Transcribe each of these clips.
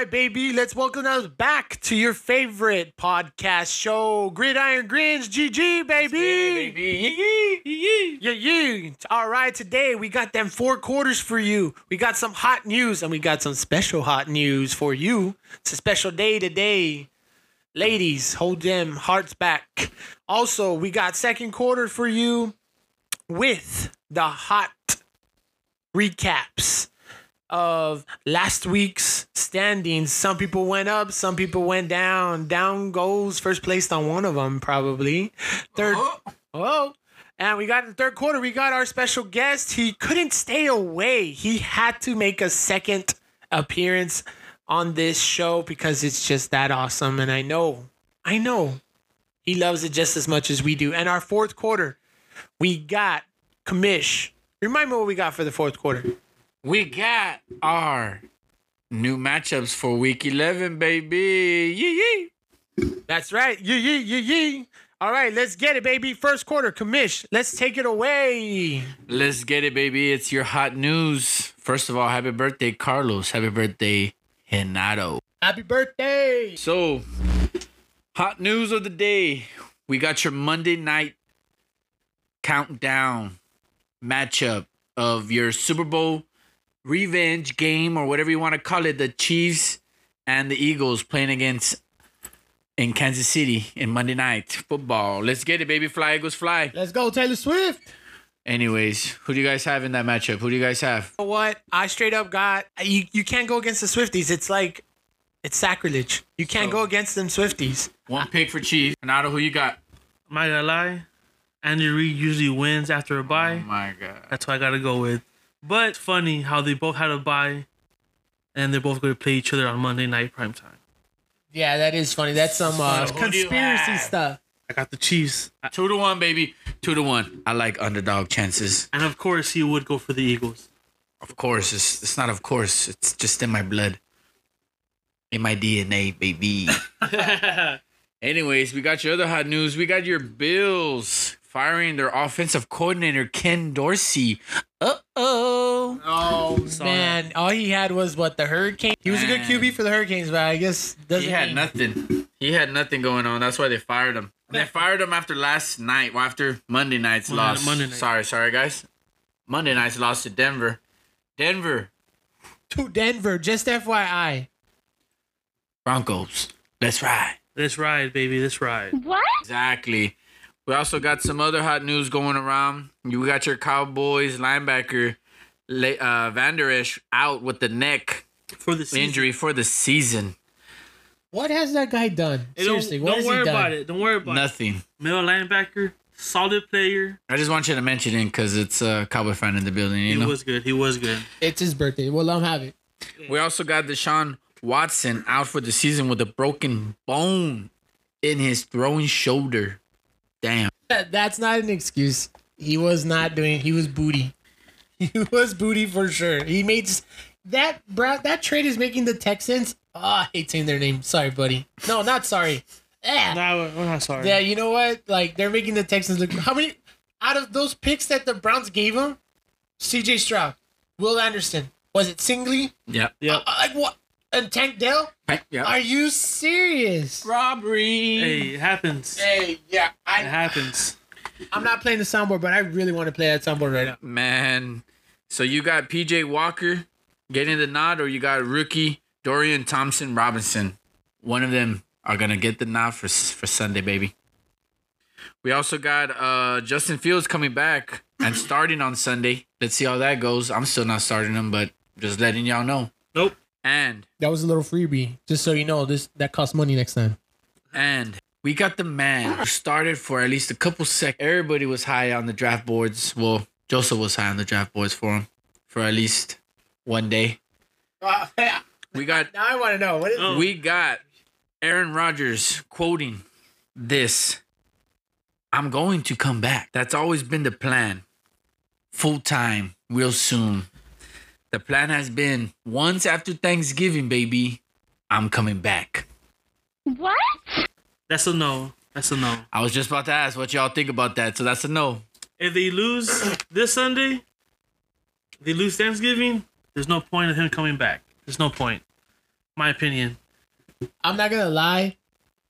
right, baby. Let's welcome us back to your favorite podcast show, Gridiron Grins GG, baby. Yeah, yeah. All right, today we got them four quarters for you. We got some hot news and we got some special hot news for you. It's a special day today. Ladies, hold them hearts back. Also, we got second quarter for you with the hot recaps of last week's standings. Some people went up, some people went down. Down goes first placed on one of them, probably. Third. Uh-huh. Oh. And we got in the third quarter, we got our special guest. He couldn't stay away. He had to make a second appearance on this show because it's just that awesome. And I know, I know he loves it just as much as we do. And our fourth quarter, we got Kamish. Remind me what we got for the fourth quarter. We got our new matchups for week 11, baby. Yee yee. That's right. Yee yee yee yee. All right, let's get it, baby. First quarter, Kamish. Let's take it away. Let's get it, baby. It's your hot news. First of all, happy birthday, Carlos. Happy birthday, Genaro. Happy birthday. So, hot news of the day. We got your Monday night countdown matchup of your Super Bowl revenge game or whatever you want to call it. The Chiefs and the Eagles playing against in Kansas City in Monday night football. Let's get it, baby. Fly Eagles fly. Let's go, Taylor Swift. Anyways, who do you guys have in that matchup? Who do you guys have? You know what? I straight up got you. You can't go against the Swifties. It's like it's sacrilege. You can't So- go against them Swifties. One pick for Chiefs. Genaro, who you got? I'm not gonna lie, Andy Reid usually wins after a Oh bye. my god. That's what I gotta go with. But funny how they both had a bye, and they're both going to play each other on Monday night primetime. Yeah, that is funny. That's some uh, So who do you conspiracy stuff. I got the Chiefs, Two to one, baby. Two to one. I like underdog chances. and of course he would go for the Eagles. Of course, it's it's not of course. It's just in my blood, in my DNA, baby. Anyways, we got your other hot news. We got your Bills firing their offensive coordinator Ken Dorsey. Uh oh. Oh Saw man, all he had was what the Hurricane. He was a good QB for the Hurricanes, but I guess doesn't. He had mean- nothing. He had nothing going on. That's why they fired him. They fired him after last night. Well, after Monday night's Monday- loss. Monday night. Sorry, sorry guys. Monday night's loss to Denver. Denver to Denver. Just FYI. Broncos. Let's ride. Let's ride, baby. Let's ride. What? Exactly. We also got some other hot news going around. You got your Cowboys linebacker Le- uh, Vander Esch out with the neck For the season. injury for the season. What has that guy done? Hey, Seriously, don't, what don't has worry he done? about it. Don't worry about it. Nothing. Middle linebacker, solid player. I just want you to mention it because it's a Cowboy fan in the building. You He know. was good. He was good. It's his birthday. We'll let him have it. We also got Deshaun Watson out for the season with a broken bone in his throwing shoulder. Damn. That- That's not an excuse. He was not doing. He was booty. He was booty for sure. He made that. Bro, that trade is making the Texans. Oh, I hate saying their name. Sorry, buddy. No, not sorry. Eh. No, we're not sorry. Yeah, you know what? Like they're making the Texans look. How many out of those picks that the Browns gave him? C.J. Stroud, Will Anderson, was it Singly? Yeah. Yep. Uh, like what? And Tank Dell? Yeah. Are you serious? Robbery. Hey, it happens. Hey, yeah, It I, happens. I'm not playing the soundboard, but I really want to play that soundboard right now. Man. So you got PJ Walker getting the nod, or you got rookie Dorian Thompson Robinson. One of them are gonna get the nod for for Sunday, baby. We also got uh Justin Fields coming back and starting on Sunday. Let's see how that goes. I'm still not starting him, but just letting y'all know. Nope. And That was a little freebie, just so you know. This that costs money next time. And we got the man who started for at least a couple seconds. Everybody was high on the draft boards. Well, Joseph was high on the draft boards for him for at least one day. We got now I want to know what is. Oh. we got Aaron Rodgers quoting this. I'm going to come back. That's always been the plan. Full time, real soon. The plan has been once after Thanksgiving, baby, I'm coming back. What? That's a no. That's a no. I was just about to ask what y'all think about that, so that's a no. If they lose this Sunday, if they lose Thanksgiving, there's no point of him coming back. There's no point. My opinion. I'm not gonna lie.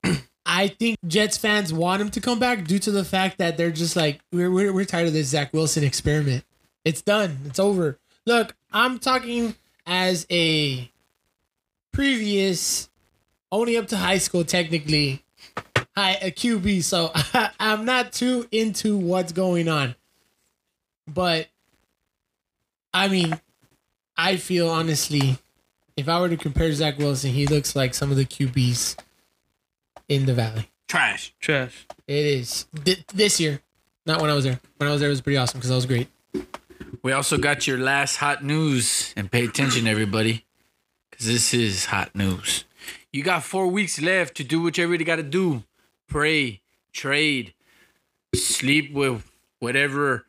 I think Jets fans want him to come back due to the fact that they're just like we're we're, we're tired of this Zach Wilson experiment. It's done. It's over. Look, I'm talking as a previous, only up to high school technically, high a QB. So I'm not too into what's going on. But I mean, I feel honestly, if I were to compare Zach Wilson, he looks like some of the QBs in the valley. Trash. Trash. It is Th- this year, not when I was there. When I was there, it was pretty awesome because I was great. We also got your last hot news, and pay attention, everybody, because this is hot news. You got four weeks left to do what you really got to do pray, trade, sleep with whatever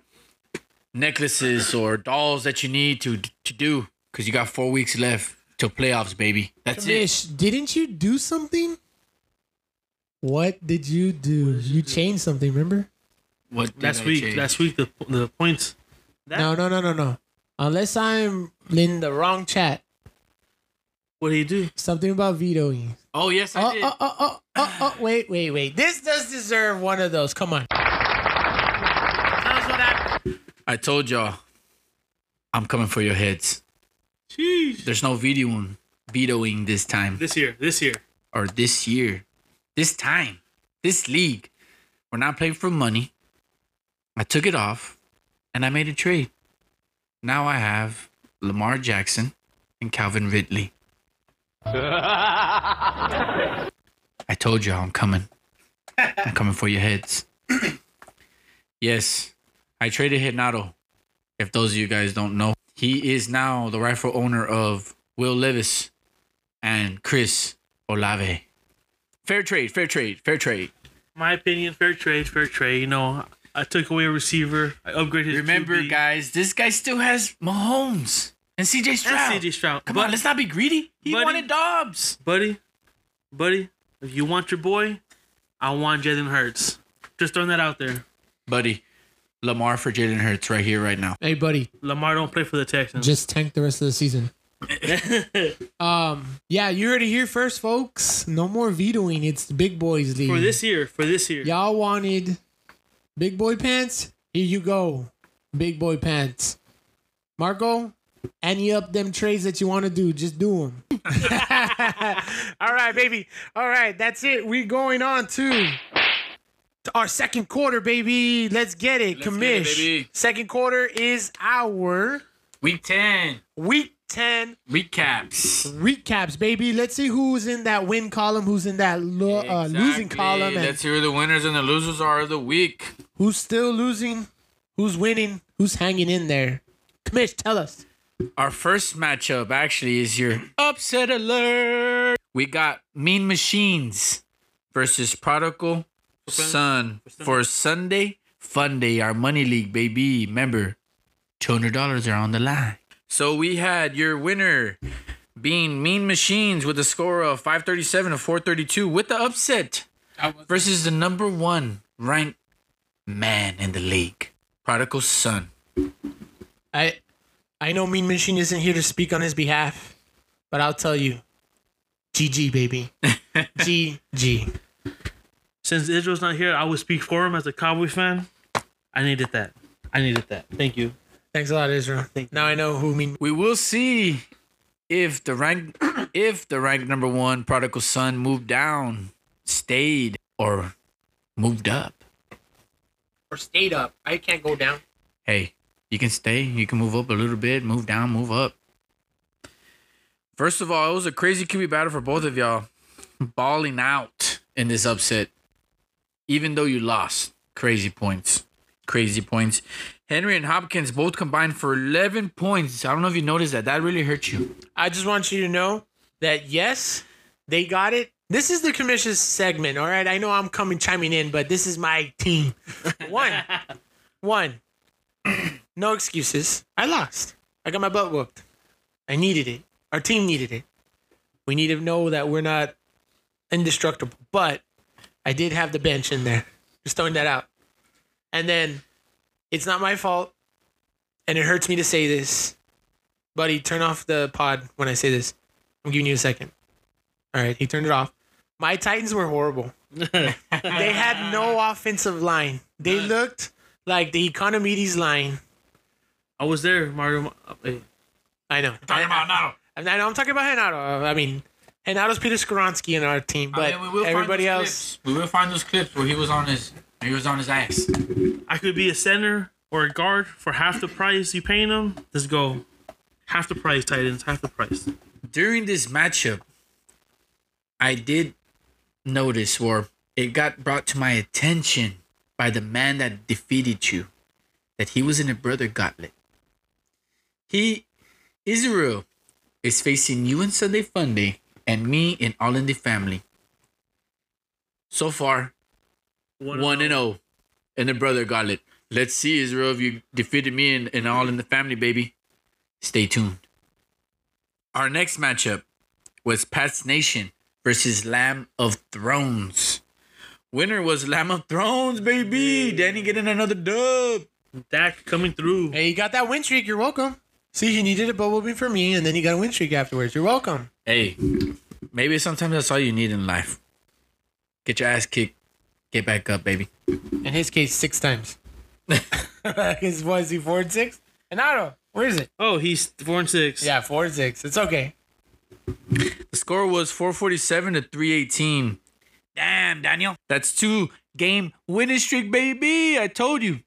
necklaces or dolls that you need to to do, because you got four weeks left till playoffs, baby. That's it. Kamish, didn't you do something? What did you do? You changed something, remember? What Last week. Last week the the points. That, No, no, no, no, no. Unless I'm in the wrong chat. What do you do? Something about vetoing. Oh yes, I Oh, did. oh, oh, oh, oh, oh, wait, wait, wait. This does deserve one of those. Come on. Tell us what happened. I told y'all, I'm coming for your heads. Sheesh. There's no vetoing, vetoing this time. This year. This year. or this year, this time, this league. We're not playing for money. I took it off and I made a trade. Now I have Lamar Jackson and Calvin Ridley. I told you I'm coming. I'm coming for your heads. yes, I traded Genaro. If those of you guys don't know, he is now the rightful owner of Will Levis and Chris Olave. Fair trade, fair trade, fair trade. My opinion. Fair trade. Fair trade. You know, I took away a receiver. I upgraded. his Remember, QB. guys, this guy still has Mahomes and CJ Stroud. And CJ Stroud. Come But- on, let's not be greedy. He Buddy. wanted Dobbs. buddy, buddy, if you want your boy, I want Jalen Hurts. Just throwing that out there. Buddy, Lamar for Jalen Hurts right here, right now. Hey, buddy, Lamar don't play for the Texans. just tank the rest of the season. Um, yeah, you heard it here first, folks. No more vetoing. It's the big boys league. for this year. For this year. Y'all wanted big boy pants? Here you go. Big boy pants. Marco, any up them trades that you want to do, just do them. All right, baby. All right, that's it. We're going on to, to our second quarter, baby. Let's get it. Let's get it, Commish. baby. Second quarter is our Week 10. week 10 Recaps. recaps, baby. Let's see who's in that win column, who's in that lo- uh, losing column, and Let's hear who the winners and the losers are of the week. who's still losing, who's winning, who's hanging in there. Commish, tell us. Our first matchup actually is your upset alert. We got Mean Machines versus Prodigal Son for Sunday Fun Day, our money league, baby. Remember, $200 are on the line. So we had your winner being Mean Machines with a score of 537 to 432 with the upset versus the number one ranked man in the league, Prodigal Son. I I know Mean Machine isn't here to speak on his behalf, but I'll tell you, GG, baby. GG. Since Israel's not here, I would speak for him as a Cowboy fan. I needed that. I needed that. Thank you. Thanks a lot, Israel. Now I know who Mean. we will see if the rank if the rank number one prodigal son moved down stayed or moved up. Or stayed up. I can't go down. hey you can stay. You can move up a little bit. Move down move up. First of all it was a crazy QB battle for both of y'all. Balling out in this upset. Even though you lost. Crazy points. Crazy points henry and hopkins both combined for 11 points i don't know if you noticed that that really hurt you I just want you to know that yes, they got it. This is the commission's segment, all right? I know I'm coming chiming in, but this is my team. One. One. no excuses. I lost. I got my butt whooped. I needed it. Our team needed it. We need to know that we're not indestructible. But I did have the bench in there. Just throwing that out. And then it's not my fault. And it hurts me to say this. Buddy, turn off the pod when I say this. I'm giving you a second. All right, he turned it off. My Titans were horrible. They had no offensive line. They None. looked like the Economides line. I was there, Mario. uh, Hey, I know. Talking about now. I, I know. I'm talking about Genaro. I mean, Genaro's Peter Skoronski in our team, but I mean, we will everybody find else. Clips. We will find those clips where he was on his he was on his ass. I could be a center or a guard for half the price you paying them. Let's go. Half the price, Titans. Half the price. During this matchup, I did notice, or it got brought to my attention by the man that defeated you, that he was in a brother gauntlet. He, Israel, is facing you in Sunday Funday and me in All in the Family. So far, one and zero oh. oh. And the brother gauntlet. Let's see, Israel, if you defeated me and, in All in the Family, baby. Stay tuned. Our next matchup was Pat's Nation versus Lamb of Thrones. Winner was Lamb of Thrones, baby. Danny getting another dub. Dak coming through. Hey, you got that win streak. You're welcome. See, you needed a bubble beam for me, and then you got a win streak afterwards. You're welcome. Hey, maybe sometimes that's all you need in life. Get your ass kicked. Get back up, baby. In his case, six times. His was he four and six? Genaro, where is it? Oh, he's four and six. Yeah, four and six. It's okay. The score was 447 to 318. Damn, Daniel. That's two game winning streak, baby. I told you.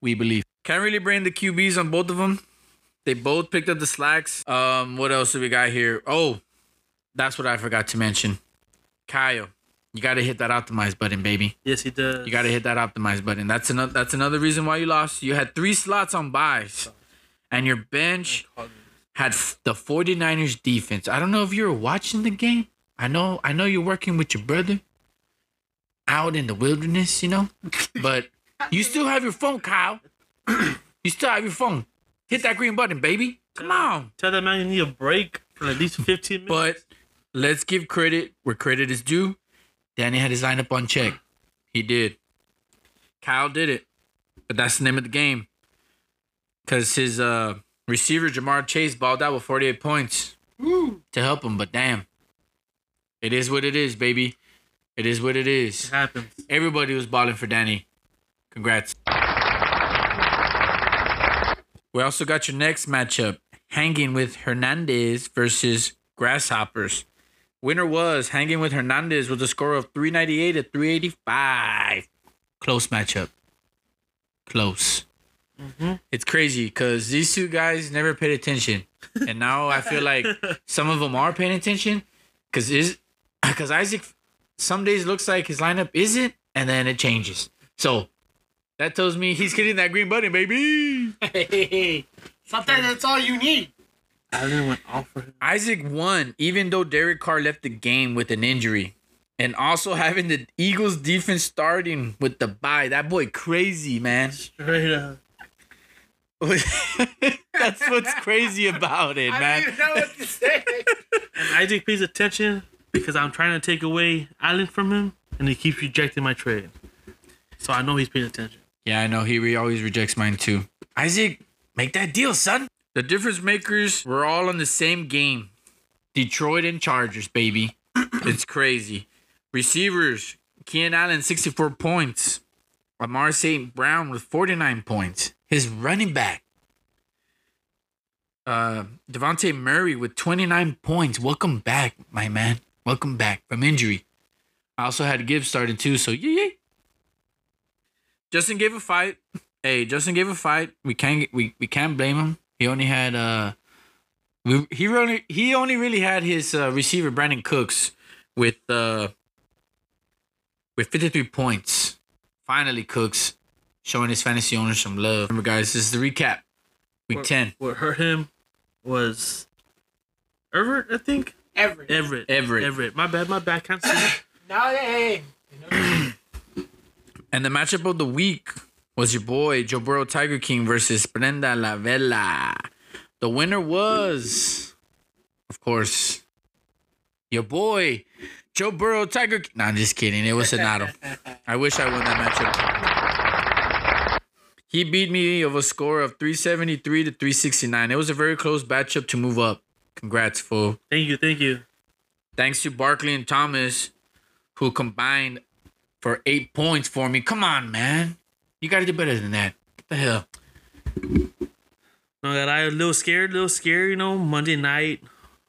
We believe. Can't really blame the QBs on both of them. They both picked up the slacks. Um, what else do we got here? Oh, that's what I forgot to mention. Kyle, you gotta hit that optimize button, baby. Yes, he does. You gotta hit that optimize button. That's another that's another reason why you lost. You had three slots on buys. And your bench had the 49ers defense. I don't know if you were watching the game. I know I know you're working with your brother out in the wilderness, you know? But you still have your phone, Kyle. you still have your phone. Hit that green button, baby. Come on. Tell that man you need a break for at least 15 minutes. But let's give credit where credit is due. Danny had his lineup on check. He did. Kyle did it. But that's the name of the game. Cause his uh receiver Ja'Marr Chase balled out with 48 points to help him, but damn. It is what it is, baby. It is what it is. it happens. Everybody was balling for Danny. Congrats. We also got your next matchup hanging with Hernandez versus Grasshoppers. Winner was hanging with Hernandez with a score of 398 to 385. Close matchup. Close. Mm-hmm. It's crazy because these two guys never paid attention. And now I feel like some of them are paying attention because is because Isaac some days looks like his lineup isn't, and then it changes. So that tells me he's hitting that green button, baby. Hey, sometimes that's all you need. Allen went off for him. Isaac won, even though Derek Carr left the game with an injury. And also having the Eagles defense starting with the bye. That boy crazy, man. Straight up. That's what's crazy about it, man. I man. don't know what to say. And Isaac pays attention because I'm trying to take away Allen from him, and he keeps rejecting my trade. So I know he's paying attention. Yeah, I know. He re- always rejects mine too. Isaac, make that deal, son. The difference makers were all in the same game. Detroit and Chargers, baby. it's crazy. Receivers, Keenan Allen, 64 points. Amon-Ra St. Brown with 49 points. His running back, uh, Devontae Murray with 29 points. Welcome back, my man. Welcome back from injury. I also had Gibbs starting too, so yeah, yeah. Justin gave a fight. Hey, Justin gave a fight. We can't we, we can't blame him. He only had uh we, he only he only really had his uh, receiver Brandin Cooks with uh with 53 points. Finally Cooks showing his fantasy owners some love. Remember guys, this is the recap. Week What- 10. What hurt him was Everett, I think. Everett. Everett. Everett. Everett. My bad. My bad. Can't see. No, hey. And the matchup of the week was your boy Joe Burrow Tiger King versus Brenda La Vela. The winner was, of course, your boy Joe Burrow Tiger King. Nah, I'm just kidding. It was Sonato. I wish I won that matchup. He beat me of a score of 373 to 369. It was a very close matchup to move up. Congrats, fool. Thank you. Thank you. thanks to Barkley and Thomas, who combined for eight points for me. Come on, man. You got to do better than that. What the hell? No, that I a little scared, a little scared. You know, Monday night.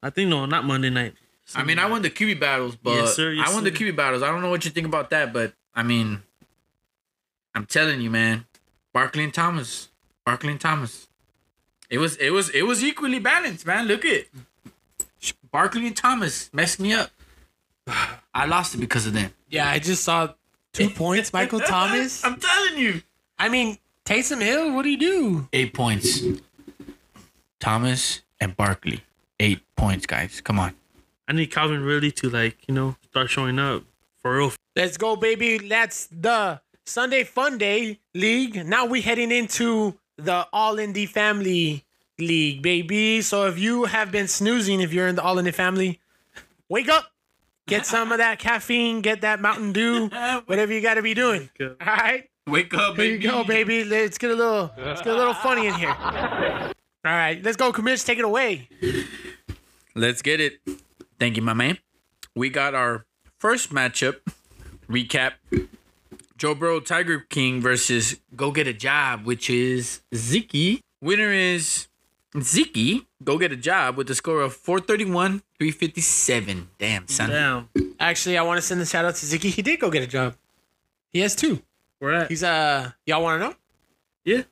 I think no, not Monday night. I mean, I won the QB battles, but Yes, sir, yes, I won the sir. QB battles. I don't know what you think about that, but I mean, I'm telling you, man. Barkley and Thomas. Barkley and Thomas. It was it was it was equally balanced, man. Look at Barkley and Thomas messed me up. I lost it because of them. Yeah, I just saw two points, Michael Thomas. I'm telling you. I mean, Taysom Hill, what do you do? Eight points. Thomas and Barkley. Eight points, guys. Come on. I need Calvin really to like you know start showing up for real. Let's go, baby. That's the Sunday Fun Day League. Now we heading into the All in the Family League, baby. So if you have been snoozing, if you're in the All in the Family, wake up. Get some of that caffeine. Get that Mountain Dew. Whatever you got to be doing. All right. Wake up, Here you go, baby. Let's get a little, let's get a little funny in here. All right, let's go, Commish. Take it away. Let's get it. Thank you, my man. We got our first matchup recap. Joe Burrow, Tiger King versus Go Get a Job, which is Ziki. Winner is Ziki. Go Get a Job with a score of 431, 357. Damn, son. Damn, Actually, I want to send a shout out to Ziki. He did go get a job. He has two. where at? He's uh, y'all want to know? yeah.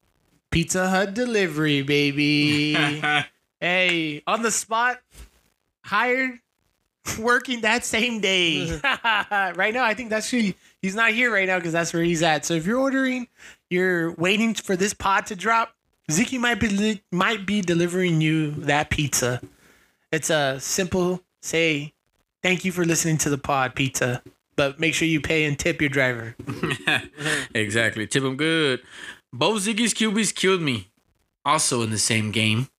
Pizza Hut delivery, baby. hey, on the spot, hired, working that same day. right now, I think that's actually he's not here right now because that's where he's at. So if you're ordering, you're waiting for this pod to drop. Ziki might be might be delivering you that pizza. It's a simple say, thank you for listening to the pod, pizza. But make sure you pay and tip your driver. exactly. Tip him good. Both Ziggy's QBs killed me. Also in the same game,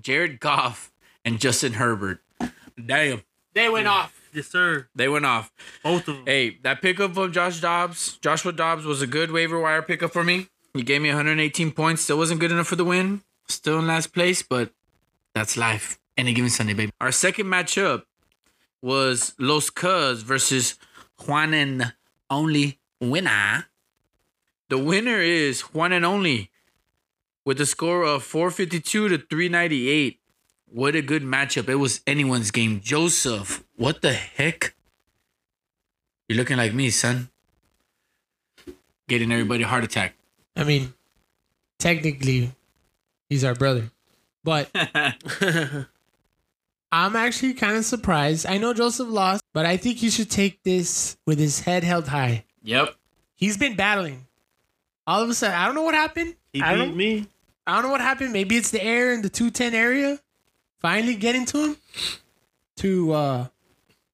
Jared Goff and Justin Herbert. Damn, They went off. Yes, sir. they went off. Both of them. Hey, that pickup of Josh Dobbs, Joshua Dobbs was a good waiver wire pickup for me. He gave me 118 points. Still wasn't good enough for the win. Still in last place, but that's life. Any given Sunday, baby. Our second matchup was Los Cuz versus Juan and Only Winner. The winner is Juan and Only with a score of 452 to 398. What a good matchup. It was anyone's game. Joseph, what the heck? You're looking like me, son. Getting everybody heart attack. I mean, technically, he's our brother. But I'm actually kind of surprised. I know Joseph lost, but I think he should take this with his head held high. Yep. He's been battling. All of a sudden, I don't know what happened. He I beat me. I don't know what happened. Maybe it's the air in the 210 area finally getting to him to uh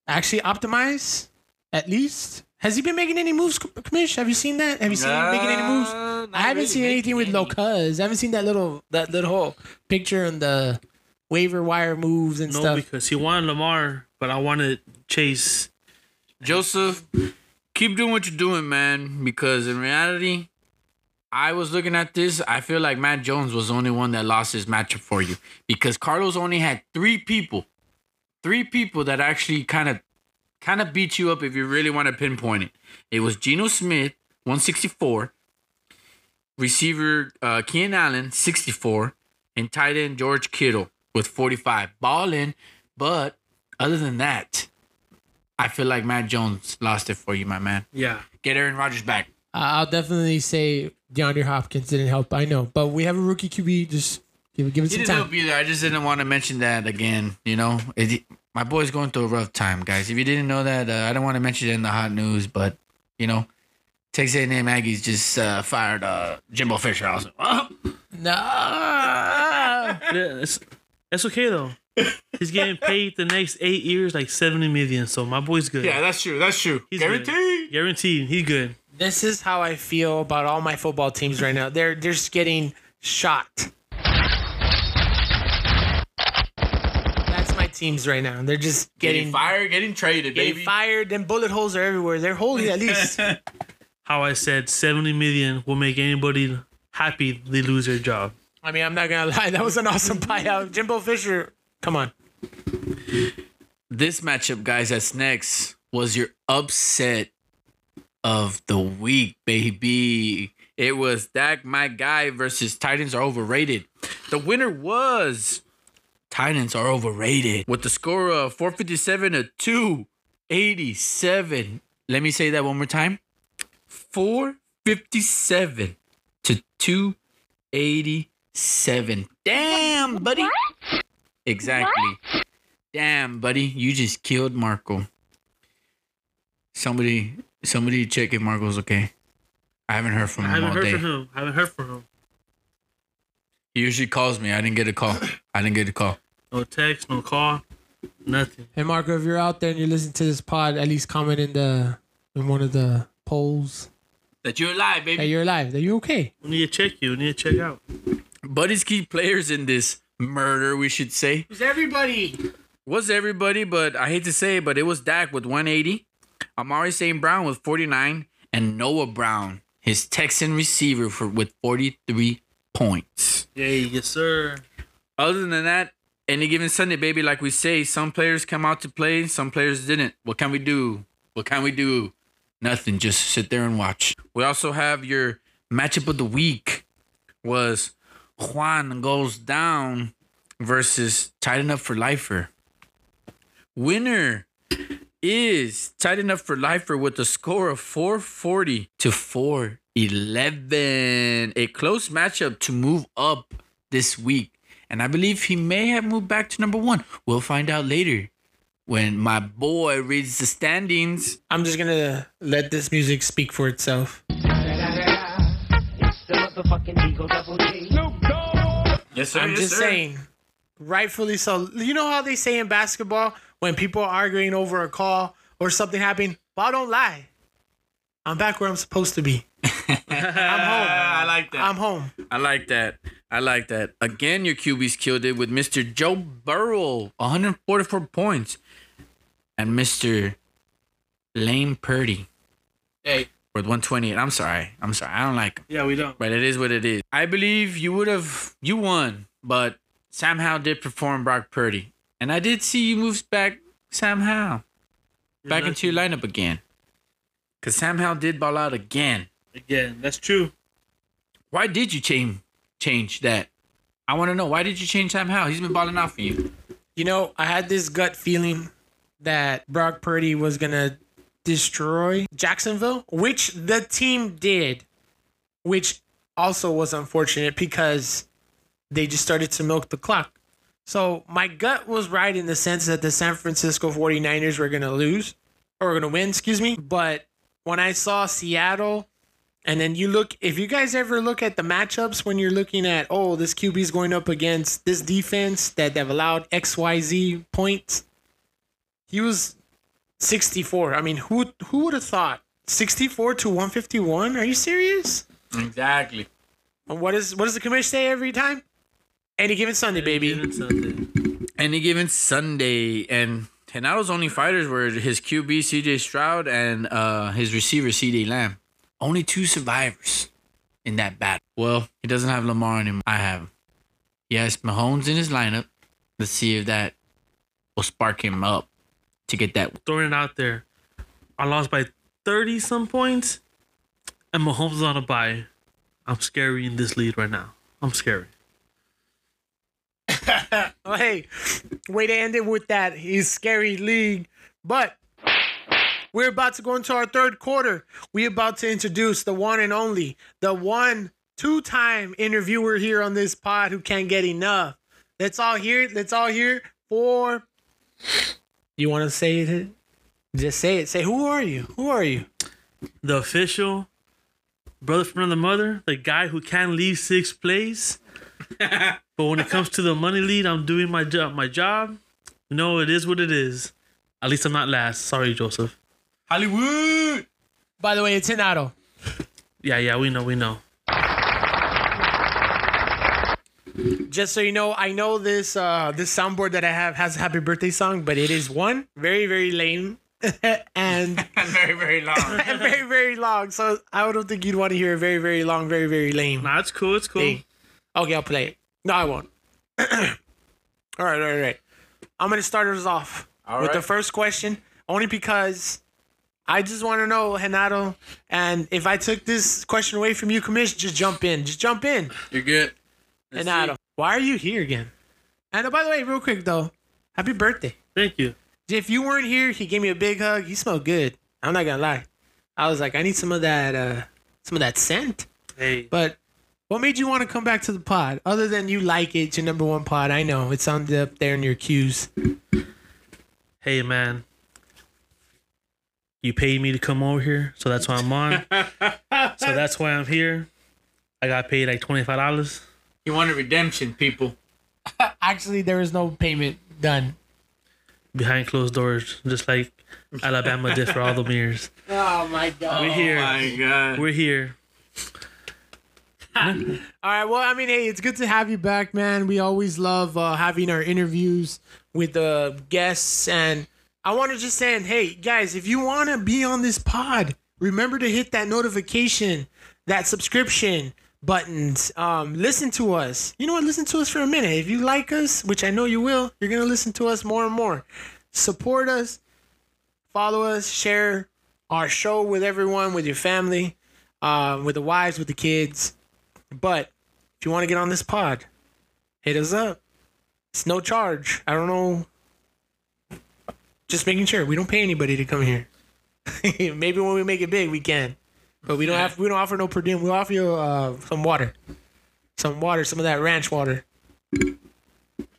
actually optimize at least. Has he been making any moves, Kamish? Have you seen that? Have you seen him making any moves? I haven't seen anything with Los Cuz. I haven't seen that little that little picture on the waiver wire moves and stuff. No, stuff. because he wanted Lamar, but I wanted Chase. Joseph, keep doing what you're doing, man. Because in reality, I was looking at this. I feel like Matt Jones was the only one that lost his matchup for you. Because Carlos only had three people, three people that actually kind of, kind of beat you up if you really want to pinpoint it. It was Geno Smith, 164, receiver uh, Keenan Allen, 64, and tight end George Kittle with 45. Balling, but other than that. I feel like Matt Jones lost it for you, my man. Yeah. Get Aaron Rodgers back. I'll definitely say DeAndre Hopkins didn't help. I know, but we have a rookie QB. Just give give it He some didn't time. help either. I just didn't want to mention that again. You know, it, my boy's going through a rough time, guys. If you didn't know that, uh, I don't want to mention it in the hot news, but you know, Texas A&M Aggies just uh, fired uh, Jimbo Fisher. I was like, oh. No. Yeah, it's, it's okay though. He's getting paid the next eight years like seventy million. So my boy's good. yeah, that's true. That's true. He's good. Guaranteed. Guaranteed. He's good. This is how I feel about all my football teams right now. They're they're just getting shot. That's my teams right now. They're just Getting, getting, fired, getting traded, getting baby. fired. Then bullet holes are everywhere. They're holding at least. How I said seventy million will make anybody happy they lose their job. I mean, I'm not gonna lie. That was an awesome buyout. Jimbo Fisher. Come on. this matchup, guys, that's next was your upset of the week, baby. It was Dak, my guy, versus Titans are overrated. The winner was Titans are overrated with the score of 457 to 287. Let me say that one more time 457 to 287. Damn, buddy. Exactly. Damn, buddy. You just killed Marco. Somebody, somebody check if Marco's okay. I haven't heard from I him haven't all heard day. from him. I haven't heard from him. He usually calls me. I didn't get a call. I didn't get a call. No text, no call, nothing. Hey Marco, if you're out there and you're listening to this pod, at least comment in the in one of the polls That you're alive, baby. that you're alive. That you're okay. We need to check you. We need to check out. Buddy's key players in this murder, we should say. Who's everybody? Was everybody, but I hate to say it, but it was Dak with 180. Amon-Ra St. Brown with 49. And Noah Brown, his Texan receiver, for with 43 points. Yay, yes, sir. Other than that, any given Sunday, baby, like we say, some players come out to play, some players didn't. What can we do? What can we do? Nothing. Just sit there and watch. We also have your matchup of the week was Juan goes down versus tight enough for lifer. Winner is tight enough for lifer with a score of 440 to 411. A close matchup to move up this week. And I believe he may have moved back to number one. We'll find out later when my boy reads the standings. I'm just gonna let this music speak for itself. It's the motherfucking Eagle Double G. Yes, sir. I'm just saying, rightfully so. You know how they say in basketball when people are arguing over a call or something happening, ball don't lie. I'm back where I'm supposed to be. I'm home. I like that. I'm home. I like that. I like that. Again, your QBs killed it with Mr. Joe Burrow, 144 points, and Mr. Lane Purdy Hey. with 128. I'm sorry. I'm sorry. I don't like him. Yeah, we don't. But it is what it is. I believe you would have you won, but Sam Howell did perform Brock Purdy. And I did see you move back Sam Howell back into your lineup again. Cause Sam Howell did ball out again. Again, that's true. Why did you change change that? I want to know why did you change Sam Howell? He's been balling out for you. You know, I had this gut feeling that Brock Purdy was gonna destroy Jacksonville, which the team did, which also was unfortunate because they just started to milk the clock. So my gut was right in the sense that the San Francisco 49ers were gonna lose or were gonna win, excuse me. But when I saw Seattle and then you look, if you guys ever look at the matchups when you're looking at, oh, this QB is going up against this defense that they've allowed XYZ points, he was 64. I mean, who who would have thought 64 to 151? Are you serious? Exactly. And what is what does the commission say every time? Any given Sunday, baby. Even Sunday. Any given Sunday, and Genaro's only fighters were his QB CJ Stroud and uh, his receiver CeeDee Lamb. Only two survivors in that battle. Well, he doesn't have Lamar anymore. I have him. He has Mahomes in his lineup. Let's see if that will spark him up to get that. Throwing it out there. I lost by 30 some points, and Mahomes is on a bye. I'm scary in this lead right now. I'm scary. Oh, hey, way to end it with that. He's scary league. But we're about to go into our third quarter. We're about to introduce the one and only, the one two-time interviewer here on this pod who can't get enough. Let's all hear it. Let's all hear it for. You want to say it? Just say it. Say who are you? Who are you? The official brother from another mother, the guy who can't leave sixth place. but when it comes to the money lead, I'm doing my job. My job, you know, it is what it is. At least I'm not last. Sorry, Joseph. Hollywood. By the way, it's Genaro. Yeah, yeah, we know, we know. Just so you know, I know this uh this soundboard that I have has a happy birthday song, but it is one very very lame and very very long. and very very long. So I don't think you'd want to hear a very very long, very very lame. Nah, it's cool. It's cool. thing. Okay, I'll play it. No, I won't. all right, all right, all right. I'm gonna start us off All with the first question, only because I just want to know, Genaro, and if I took this question away from you, Commish, just jump in. Just jump in. You're good. Let's Genaro, why are you here again? And oh, by the way, real quick though, happy birthday. Thank you. If you weren't here, he gave me a big hug. You smell good. I'm not gonna lie. I was like, I need some of that, uh, some of that scent. Hey, But what made you want to come back to the pod? Other than you like it, it's your number one pod. I know it's on the, up there in your cues. hey, man. You paid me to come over here, so that's why I'm on. so that's why I'm here. I got paid like twenty five dollars. You wanted redemption, people. Actually, there is no payment done. behind closed doors, just like Alabama did for all the mirrors. Oh my god. We're here. Oh my god. We're here. All right. Well, I mean, hey, it's good to have you back, man. We always love uh, having our interviews with the guests, and I want to just say, hey, guys, if you want to be on this pod, remember to hit that notification, that subscription buttons. Um, listen to us. You know what? Listen to us for a minute. If you like us, which I know you will, you're gonna listen to us more and more. Support us, follow us, share our show with everyone, with your family, uh, with the wives, with the kids. But if you want to get on this pod, hit us up. It's no charge. I don't know. Just making sure we don't pay anybody to come here. Maybe when we make it big, we can, but we don't have. We don't offer no per diem. We offer you uh, some water, some water, some of that ranch water.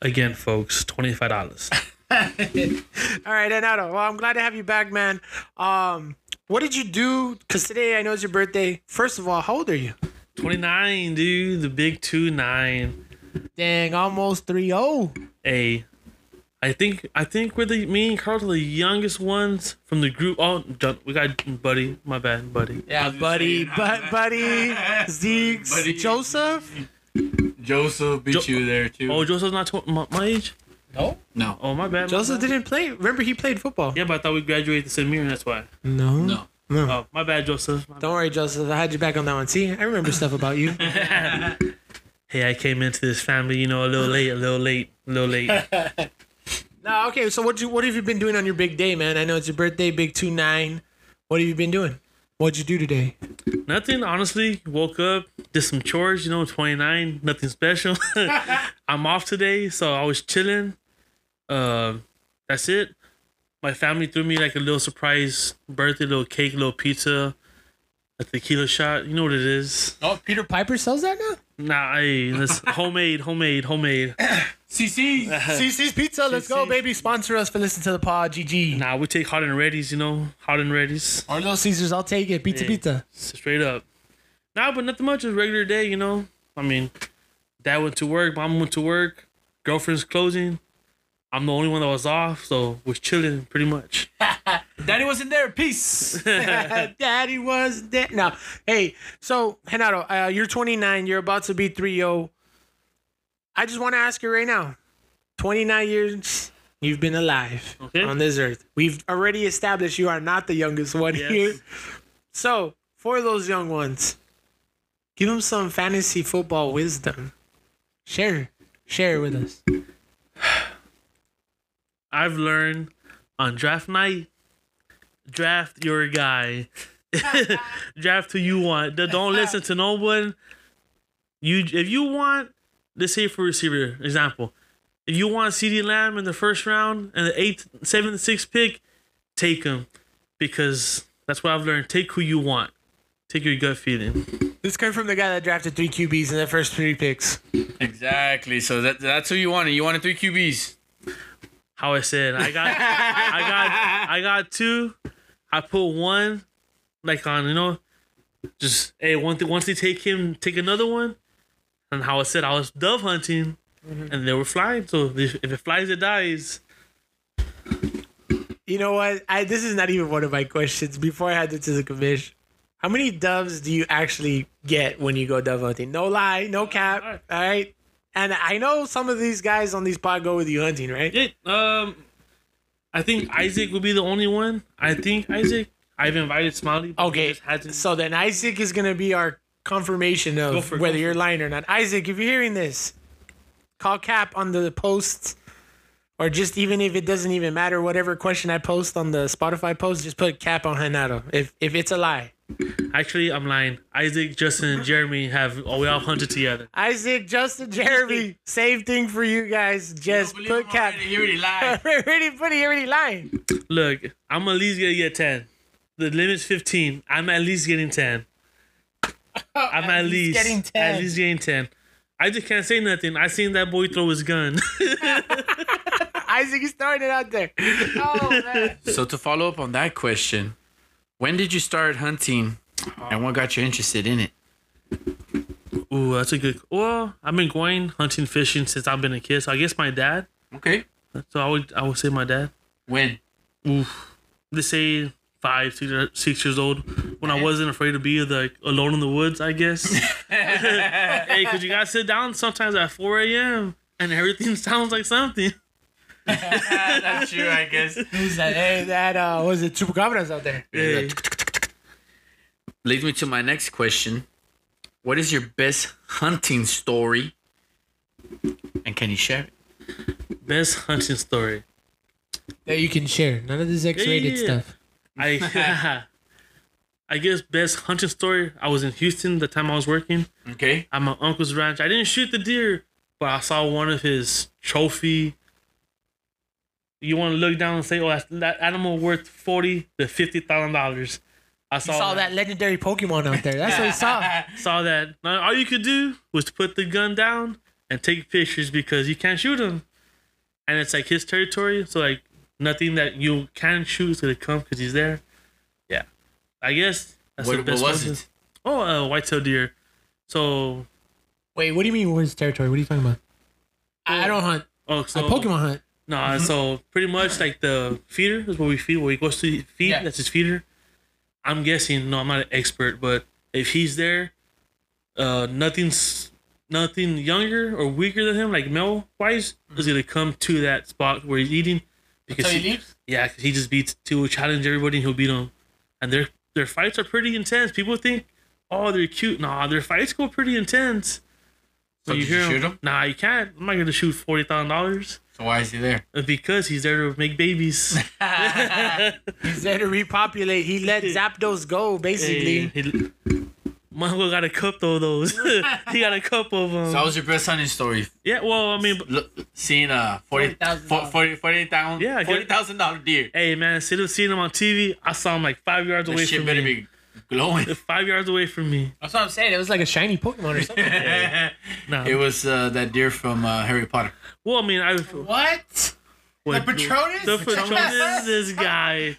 Again, folks, twenty five dollars. All right, Genaro. Well, I'm glad to have you back, man. Um, what did you do? Because today I know it's your birthday. First of all, how old are you? Twenty nine, dude. The big two nine. Dang, almost three oh. zero. A. I think I think we're the me and Carl are the youngest ones from the group. Oh, done- we got Buddy. My bad, Buddy. Yeah, buddy, but buddy, Zeke, Buddy. Joseph. Joseph beat Jo- you there too. Oh, Joseph's not tw- my, my age. No, no. Oh, my bad. my Joseph bad. didn't play. Remember, he played football. Yeah, but I thought we graduated the same year, and that's why. No, No. no. Oh, my bad, Joseph. My Don't worry, Joseph. I had you back on that one. See, I remember stuff about you. hey, I came into this family, you know, a little late, a little late, a little late. no, okay. So what you what have you been doing on your big day, man? I know it's your birthday, big two nine. What have you been doing? What'd you do today? nothing, honestly. Woke up, did some chores, you know, 29, nothing special. I'm off today, so I was chilling. Uh, that's it. My family threw me like a little surprise birthday, little cake, little pizza, a tequila shot. You know what it is? Oh, Peter Piper sells that now. Nah, hey, this homemade, homemade, homemade. CC. CC's uh-huh. Pizza. Let's go, baby. Sponsor us for listening to the pod. GG. Nah, we take hot and readies, you know, hot and readies. Or Little Caesars. I'll take it. Pizza, Yeah. pizza. Straight up. Nah, but nothing much. It's a regular day, you know. I mean, dad went to work, mom went to work, girlfriend's closing. I'm the only one that was off, so was chilling pretty much. Daddy wasn't there. Peace. Daddy was dead. Now, Hey, so, Genaro, uh, you're 29. You're about to be 3 0. I just want to ask you right now 29 years you've been alive Okay. on this earth. We've already established you are not the youngest one Yes. here. So, for those young ones, give them some fantasy football wisdom. Share. Share it with us. I've learned on draft night, draft your guy. draft who you want. Don't listen to no one. You if you want, let's say for receiver example, if you want CeeDee Lamb in the first round and the eighth, seventh, sixth pick, take him because that's what I've learned. Take who you want. Take your gut feeling. This came from the guy that drafted three QBs in the first three picks. exactly. So that that's who you wanted. You wanted three QBs. How I said, I got, I got, I got two. I put one, like on you know, just hey, one thing. Once they take him, take another one. And how I said, I was dove hunting, mm-hmm. and they were flying. So if, if it flies, it dies. You know what? I this is not even one of my questions. Before I had it to the commission, how many doves do you actually get when you go dove hunting? No lie, no cap. alright. All right. And I know some of these guys on these pod go with you hunting, right? Yeah. Um, I think Isaac will be the only one. I think Isaac. I've invited Smiley. Okay. So then Isaac is gonna be our confirmation of for whether you're lying or not. Isaac, if you're hearing this, call Cap on the post or just even if it doesn't even matter, whatever question I post on the Spotify post, just put cap on Genaro. If if it's a lie, Actually, I'm lying. Isaac, Justin, and Jeremy have oh, we all hunted together. Isaac, Justin, Jeremy, same thing for you guys. Just put cap. He already lied. already put it. Already lying. Look, I'm at least gonna get ten. The limit's 15. I'm at least getting 10. I'm at, least, getting 10. at least getting 10. I just can't say nothing. I seen that boy throw his gun. Isaac, he's throwing it out there. Oh man. So to follow up on that question, when did you start hunting, and what got you interested in it? Ooh, that's a good. Well, I've been going hunting, fishing since I've been a kid. So I guess my dad. Okay. So I would I would say my dad. When? Oof. Let's say five, six, uh, six years old when I wasn't afraid to be like alone in the woods. I guess. hey, cause you gotta sit down sometimes at 4 a.m. and everything sounds like something. That's true, I guess. Who's that? Hey, that uh, what was it chupacabras out there? Hey, Leads me to my next question. What is your best hunting story? And can you share it? best hunting story. That you can share. None of this X-rated Yeah. stuff. I I guess best hunting story. I was in Houston the time I was working Okay. at my uncle's ranch. I didn't shoot the deer, but I saw one of his trophy. You want to look down and say, "Oh, that's, that animal worth forty to fifty thousand dollars." I saw, You saw that legendary Pokemon out there. That's what he saw. Saw that. Now, all you could do was to put the gun down and take pictures because you can't shoot him, and it's like his territory. So like nothing that you can shoot is gonna come because he's there. Yeah, I guess that's What, the what was one. it? Oh, a whitetail deer. So Wait, what do you mean? Where's territory? What are you talking about? I I don't hunt. oh, so I Pokemon hunt. No, so pretty much like the feeder is what we feed. Where he goes to feed, Yeah. that's his feeder. I'm guessing. No, I'm not an expert, but if he's there, uh, nothing's nothing younger or weaker than him, like male wise, is gonna come to that spot where he's eating. Because he, leaves? yeah, he just beats to challenge everybody. and He'll beat them, and their their fights are pretty intense. People think, oh, they're cute. Nah, their fights go pretty intents. So When did you 'em- shoot him? Nah, you can't. I'm not gonna shoot forty thousand dollars So why is he there? Uh, because he's there to make babies. He's there to repopulate. He let Zapdos go, basically. Hey, he, my uncle got a couple of those. he got a couple of them. So that was your best hunting story. yeah, well, I mean, Look, seeing a 40, $40,000. 40, 40,000 Yeah, I get- $40,000 deer. hey, man, instead of seeing him on TV, I saw him like five yards That away shit from better me. be glowing. Five yards away from me. That's what I'm saying. It was like a shiny Pokemon or something. Nah. it was uh, that deer from uh, Harry Potter. well, I mean, I. what? What, Patronus? The Patronus, this guy.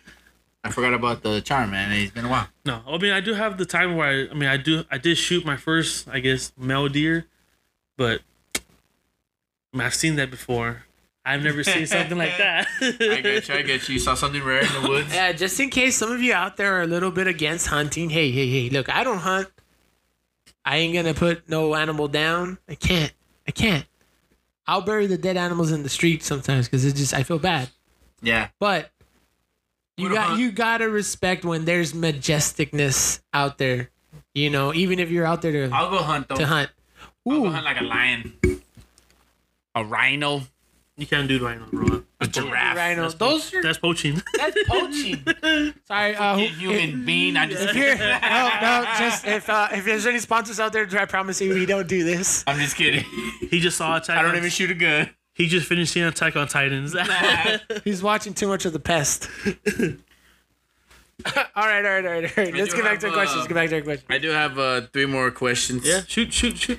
I forgot about the charm, man. It's been a while. No, I mean, I do have the time where I, I mean, I do, I did shoot my first, I guess, male deer, but I mean, I've seen that before. I've never seen something like that. I get you. I get you. You saw something rare in the woods. Yeah, just in case some of you out there are a little bit against hunting. Hey, hey, hey, look, I don't hunt. I ain't gonna put no animal down. I can't. I can't. I'll bury the dead animals in the street sometimes because it's just I feel bad. Yeah. But you What got about- you gotta respect when there's majesticness out there. You know, even if you're out there to I'll go hunt though. to hunt. I'll go Ooh, hunt like a lion, a rhino, you can't do it right now, bro. a giraffe, rhino. Those are That's poaching. that's poaching. Sorry, uh, a who- human being. I If just, you're no, no, just if uh, if there's any sponsors out there, I promise you we don't do this. I'm just kidding. He just saw Attack. I don't on- even shoot a gun. He just finished seeing Attack on Titans. He's watching too much of the pest. all right, all right, all right, all right. Let's do get back to have, the questions. uh, Let's get back to the questions. I do have uh, three more questions. yeah, shoot, shoot, shoot.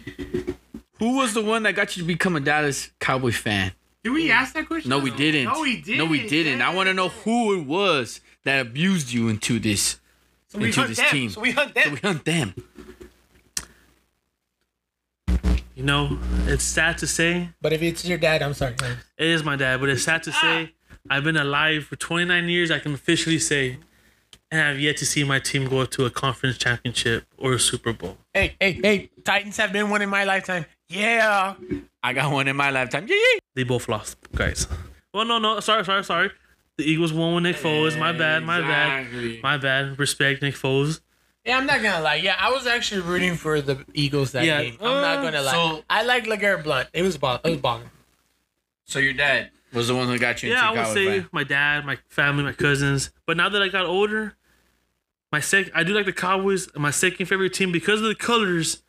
Who was the one that got you to become a Dallas Cowboy fan? Did we ask that question? No, we didn't. No, we didn't. No, we didn't. I want to know who it was that abused you into this. So we into hunt this them. team. So we hunt them. So we hunt them. You know, it's sad to say. But if it's your dad, I'm sorry. It is my dad, but it's sad to ah. say. I've been alive for 29 years. I can officially say, and I've yet to see my team go to a conference championship or a Super Bowl. Hey, hey, hey! Titans have been one in my lifetime. Yeah. I got one in my lifetime. Yee! They both lost, guys. Well, no, no, sorry, sorry, sorry. The Eagles won with Nick Foles. My bad, my Exactly. bad, my bad. Respect Nick Foles. Yeah, I'm not gonna lie. Yeah, I was actually rooting for the Eagles that Yeah, game. I'm not uh, gonna lie. so- I like LeGarrette Blount. It was ball. It was balling. So your dad, Was the one who got you into yeah, I would say fan. my dad, my family, my cousins. But now that I got older, my sec I do like the Cowboys. My second favorite team because of the colors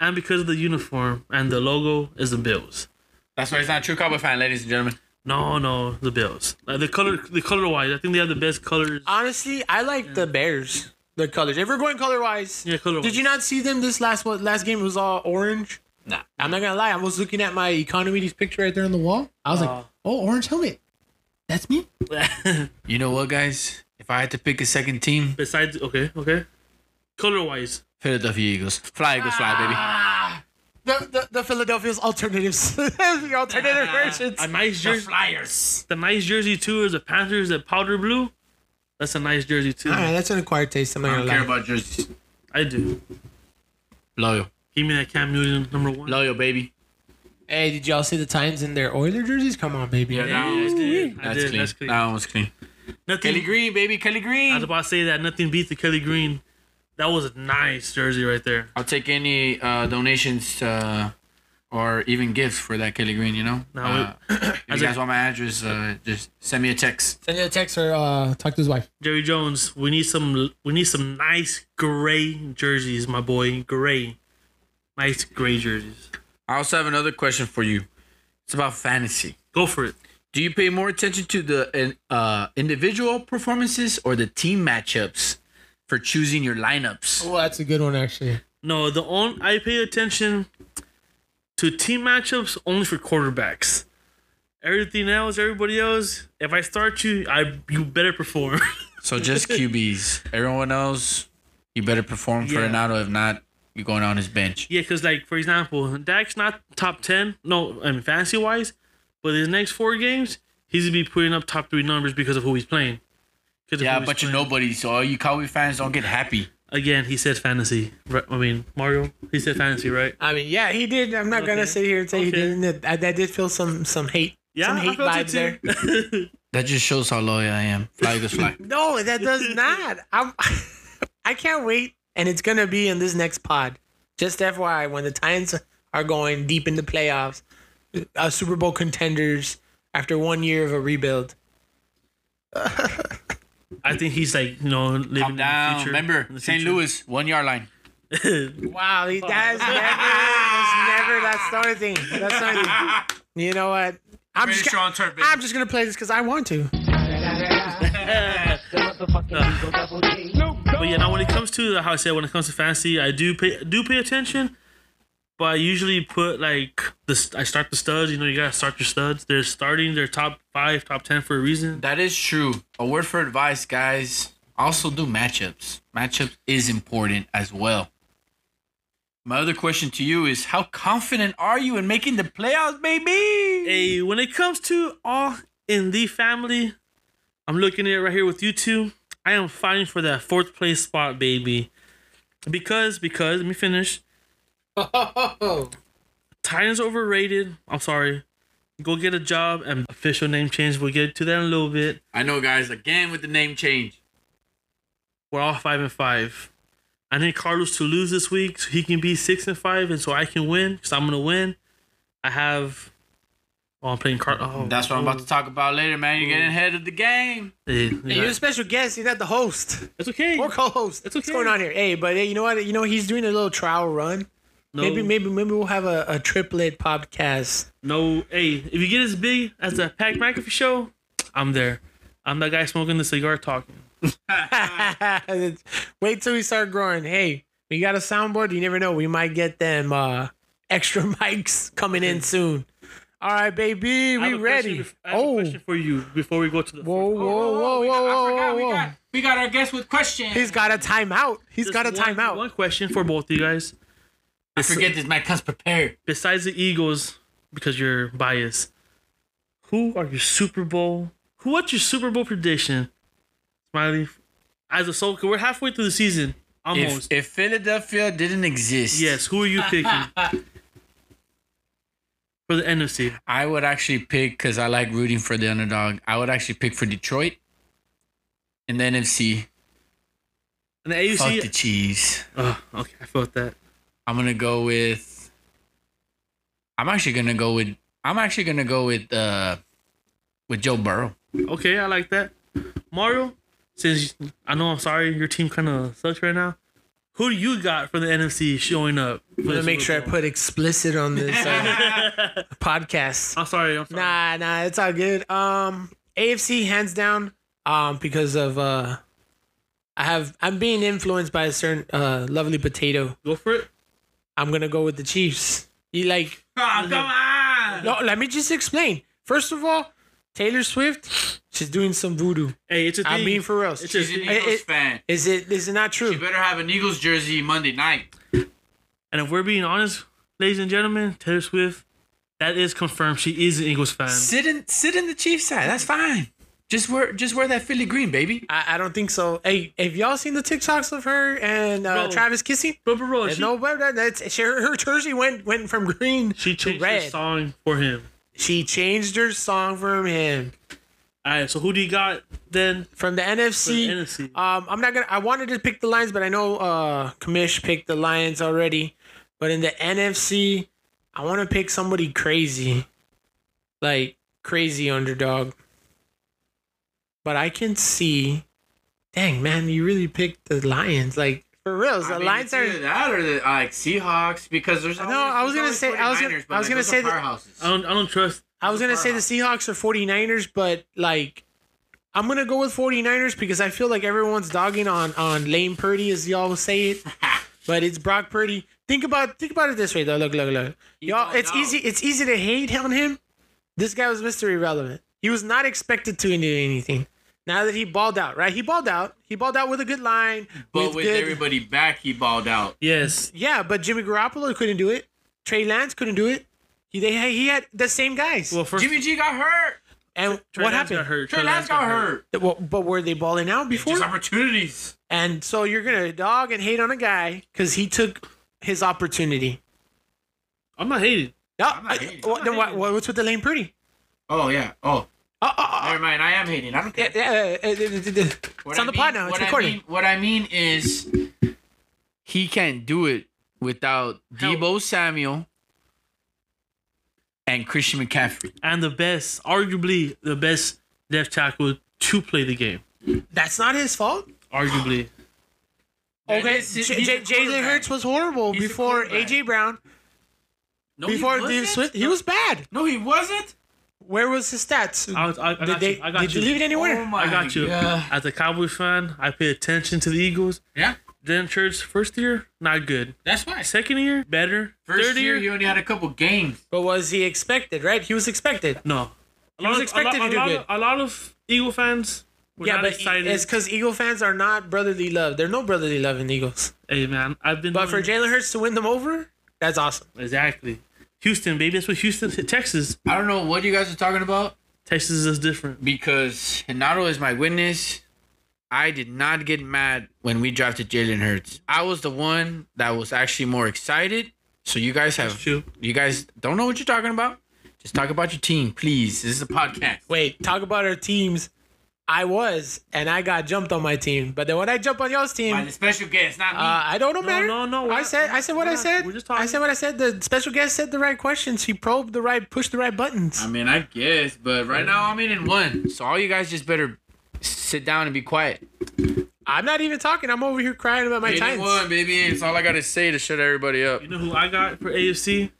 and because of the uniform and the logo is the Bills. That's why he's not a true Cowboy fan, ladies and gentlemen. No, no, the Bills. Like the color, the color wise, I think they have the best colors. Honestly, I like the Bears. The colors. If we're going color wise, Yeah, color. did you not see them this last what last game? It was all orange. Nah. I'm not gonna lie. I was looking at my economy picture right there on the wall. I was Uh. like, oh, orange helmet. That's me. You know what, guys? If I had to pick a second team, Besides, okay, okay, color wise, Philadelphia Eagles. Fly Eagles, fly, baby. Ah, the, the the Philadelphia's alternatives, the alternative versions. a nice jersey. Flyers. The nice jersey too is the Panthers, the powder blue. That's a nice jersey too. All right, that's an acquired taste. I'm not I don't gonna care lie. about jerseys. I do. Loyal. Give me that Cam Newton number one. Loyal, baby. Hey, did y'all see the Titans in their Oiler jerseys? Come on, baby. Yeah, that I one was did. I That's did. clean. That's clean. That one was clean. Nothing. Kelly Green, baby. Kelly Green. I was about to say that nothing beats the Kelly Green. That was a nice jersey right there. I'll take any uh, donations uh, or even gifts for that Kelly Green, you know? No, uh, if as you a- guys want my address, uh, just send me a text. Send you a text or uh, talk to his wife. Jerry Jones, we need some we need some nice gray jerseys, my boy. Gray. Nice gray jerseys. I also have another question for you. It's about fantasy. Go for it. Do you pay more attention to the uh, individual performances or the team matchups for choosing your lineups? Oh, that's a good one actually. No, the on I pay attention to team matchups only for quarterbacks. Everything else, everybody else, if I start you, I you better perform. So just QBs. Everyone else, you better perform for Yeah. Genaro. If not, you're going on his bench. yeah, because like for example, Dak's not top ten. No, I mean fantasy wise, but his next four games, he's gonna be putting up top three numbers because of who he's playing. 'Cause of Yeah, who he's but you're nobody. So all you Cowboy fans don't get happy. Again, he said fantasy. Right? I mean Mario. He said fantasy, right? I mean, yeah, he did. I'm not Okay. gonna sit here and say he didn't. I, I did feel some some hate. Yeah, some I hate felt vibes there. That just shows how loyal I am. Fly Eagles fly. No, that does not. I'm, I can't wait, and it's gonna be in this next pod. Just FYI, when the Titans are going deep into playoffs, uh, Super Bowl contenders after one year of a rebuild. I think he's like you know living Calm in the down. future. Remember, St. future. Louis, one yard line. Wow, he- that's never, that's never that's the only thing. That's the only thing. You know what? I'm just, gonna, strong turf, baby. I'm just gonna play this because I want to. The motherfucking Eagle Double G. But yeah, now when it comes to how I said when it comes to fantasy, I do pay do pay attention. But I usually put like the I start the studs. You know, you gotta start your studs. They're starting their top five, top ten for a reason. That is true. A word for advice, guys. Also do matchups. Matchups is important as well. My other question to you is how confident are you in making the playoffs, baby? Hey, when it comes to all in the family, I'm looking at it right here with you two. I am fighting for that fourth place spot, baby. Because because let me finish. Oh, Titans overrated. I'm sorry. Go get a job and official name change. We'll get to that in a little bit. I know, guys. Again with the name change. We're all five and five. I need Carlos to lose this week so he can be six and five, and so I can win. Cause I'm gonna win. I have. Oh, I'm playing Car. Oh, That's what I'm about to talk about later, man. You're getting ahead of the game. Hey, Hey, you're a special guest. You're not the host It's okay. or co-host. It's What's okay. going on here? Hey, but hey, you know what? You know he's doing a little trial run. No, Maybe, maybe, maybe we'll have a, a triplet podcast. no. Hey, if you get as big as the Pat McAfee show, I'm there. I'm that guy smoking the cigar, talking. Wait till we start growing. Hey, we got a soundboard. You never know. We might get them uh, extra mics coming in soon. All right, baby, we a ready? question I have a Oh, question for you before we go to the. whoa, whoa, fourth- whoa, whoa, whoa, whoa, whoa! we got our guest with questions. He's got a timeout. He's Just got a one- timeout. One question for both of you guys. I forget this man comes prepared. besides the Eagles, because you're biased, who are your Super Bowl? Who? What's your Super Bowl prediction, Smiley? As a soul, we're halfway through the season, If, almost. if Philadelphia didn't exist, yes. Who are you picking for the NFC? I would actually pick because I like rooting for the underdog. I would actually pick for Detroit. In the NFC, And the AFC. fuck the cheese. Oh, okay, I felt that. I'm gonna go with. I'm actually gonna go with. I'm actually gonna go with uh, with Joe Burrow. Okay, I like that. Mario, since I know I'm sorry, your team kind of sucks right now. Who do you got for the NFC showing up? I'm gonna make sure I put explicit on this uh, podcast. I'm sorry. I'm sorry. Nah, nah, it's all good. Um, AFC hands down. Um, because of uh, I have I'm being influenced by a certain uh lovely potato. Go for it. I'm gonna go with the Chiefs. You like? Oh, come on. No, let me just explain. First of all, Taylor Swift, she's doing some voodoo. Hey, it's a thing. I mean, for real. It's She's a an Eagles it- fan. Is it is it not She true? better have an Eagles jersey Monday night. And if we're being honest, ladies and gentlemen, Taylor Swift, that is confirmed. She is an Eagles fan. Sit in sit in the Chiefs side. That's fine. Just wear just wear that Philly green, baby. I, I don't think so. Hey, have y'all seen the TikToks of her and uh, Bro. Travis kissing? Bro, bro, bro, she, no way that that's she, her, her jersey went went from green she changed the red. song for him. She changed her song for him All right, so who do you got then? from the For NFC. the NFC. Um, I'm not gonna. I wanted to pick the Lions, but I know uh, Kamish picked the Lions already. But in the NFC, I want to pick somebody crazy, like crazy underdog. But I can see, dang man, you really picked the Lions. Like for real, the I mean, Lions it's are. either that or the like Seahawks because there's No, always, I was gonna say- I was gonna- I was like, gonna say are that- I don't, I don't trust. I was gonna say the Seahawks are 49ers, but like. I'm gonna go with 49ers because I feel like everyone's dogging on on Lane Purdy, as y'all say it. but it's Brock Purdy. Think about think about it this way though. Look, look, look. Y'all, it's out. easy. It's easy to hate on him. This guy was Mr. Irrelevant. He was not expected to do anything. Now that he balled out, right? He balled out. He balled out with a good line. But with good, everybody back, he balled out. Yes. yeah, but Jimmy Garoppolo couldn't do it. Trey Lance couldn't do it. He they he had the same guys. Well, first, Jimmy G got hurt. and Trey what Lance happened? Got hurt. Trey Lance got hurt. Well, but were they balling out before? Just opportunities. And so you're gonna dog and hate on a guy because he took his opportunity. I'm not hating. No, I'm not I- hating. I'm then not what- hating. what's with the lane pretty? Oh yeah. Oh, Oh, oh, oh, never mind. I am hating. I don't care. yeah, uh, uh, uh, uh, uh, What it's on the mean- pod now. It's what I recording. mean- what I mean is, he can't do it without Help. Deebo Samuel and Christian McCaffrey. And the best, arguably the best left tackle to play the game. That's not his fault. Arguably. Okay, is- J- he's Jalen. Hurts was horrible He's before. AJ Brown. No, before he Dave wasn't. Swift, he was bad. No, he wasn't. Where was his stats? I, was, I, I did got they, you. I got did you. you leave it anywhere? Oh my I got you. God. As a Cowboys fan, I pay attention to the Eagles. Yeah, Then Church, first year, not good. that's why. Second year, better. First Third year, year, he only had a couple games. But was he expected? Right, he was expected. no. A He was lot of- expected a lot, to do a lot good. Of, a lot of Eagle fans were yeah, not but excited. it's because Eagle fans are not brotherly love. There's no brotherly love in Eagles. hey man, I've been. But for Jalen Hurts to win them over, that's awesome. exactly, Houston, baby, that's what Houston, Texas, I don't know what you guys are talking about Texas is different. because Genaro is my witness. I did not get mad when we drafted Jalen Hurts. I was the one that was actually more excited. So you guys have True. you guys don't know what you're talking about. Just talk about your team, please. This is a podcast. Wait, talk about our teams. I was, and I got jumped on my team. But then when I jump on y'all's team, By the special guest, not me. uh, I don't know, No, matter. no, no, we're I said, I said what I said. we're just talking. I said what I said. The special guest said the right questions. He probed the right, pushed the right buttons. I mean, I guess, but right now I'm in in one. So all you guys just better sit down and be quiet. I'm not even talking. I'm over here crying about my Eight and Titans. one, baby. It's all I gotta say to shut everybody up. You know who I got for AFC?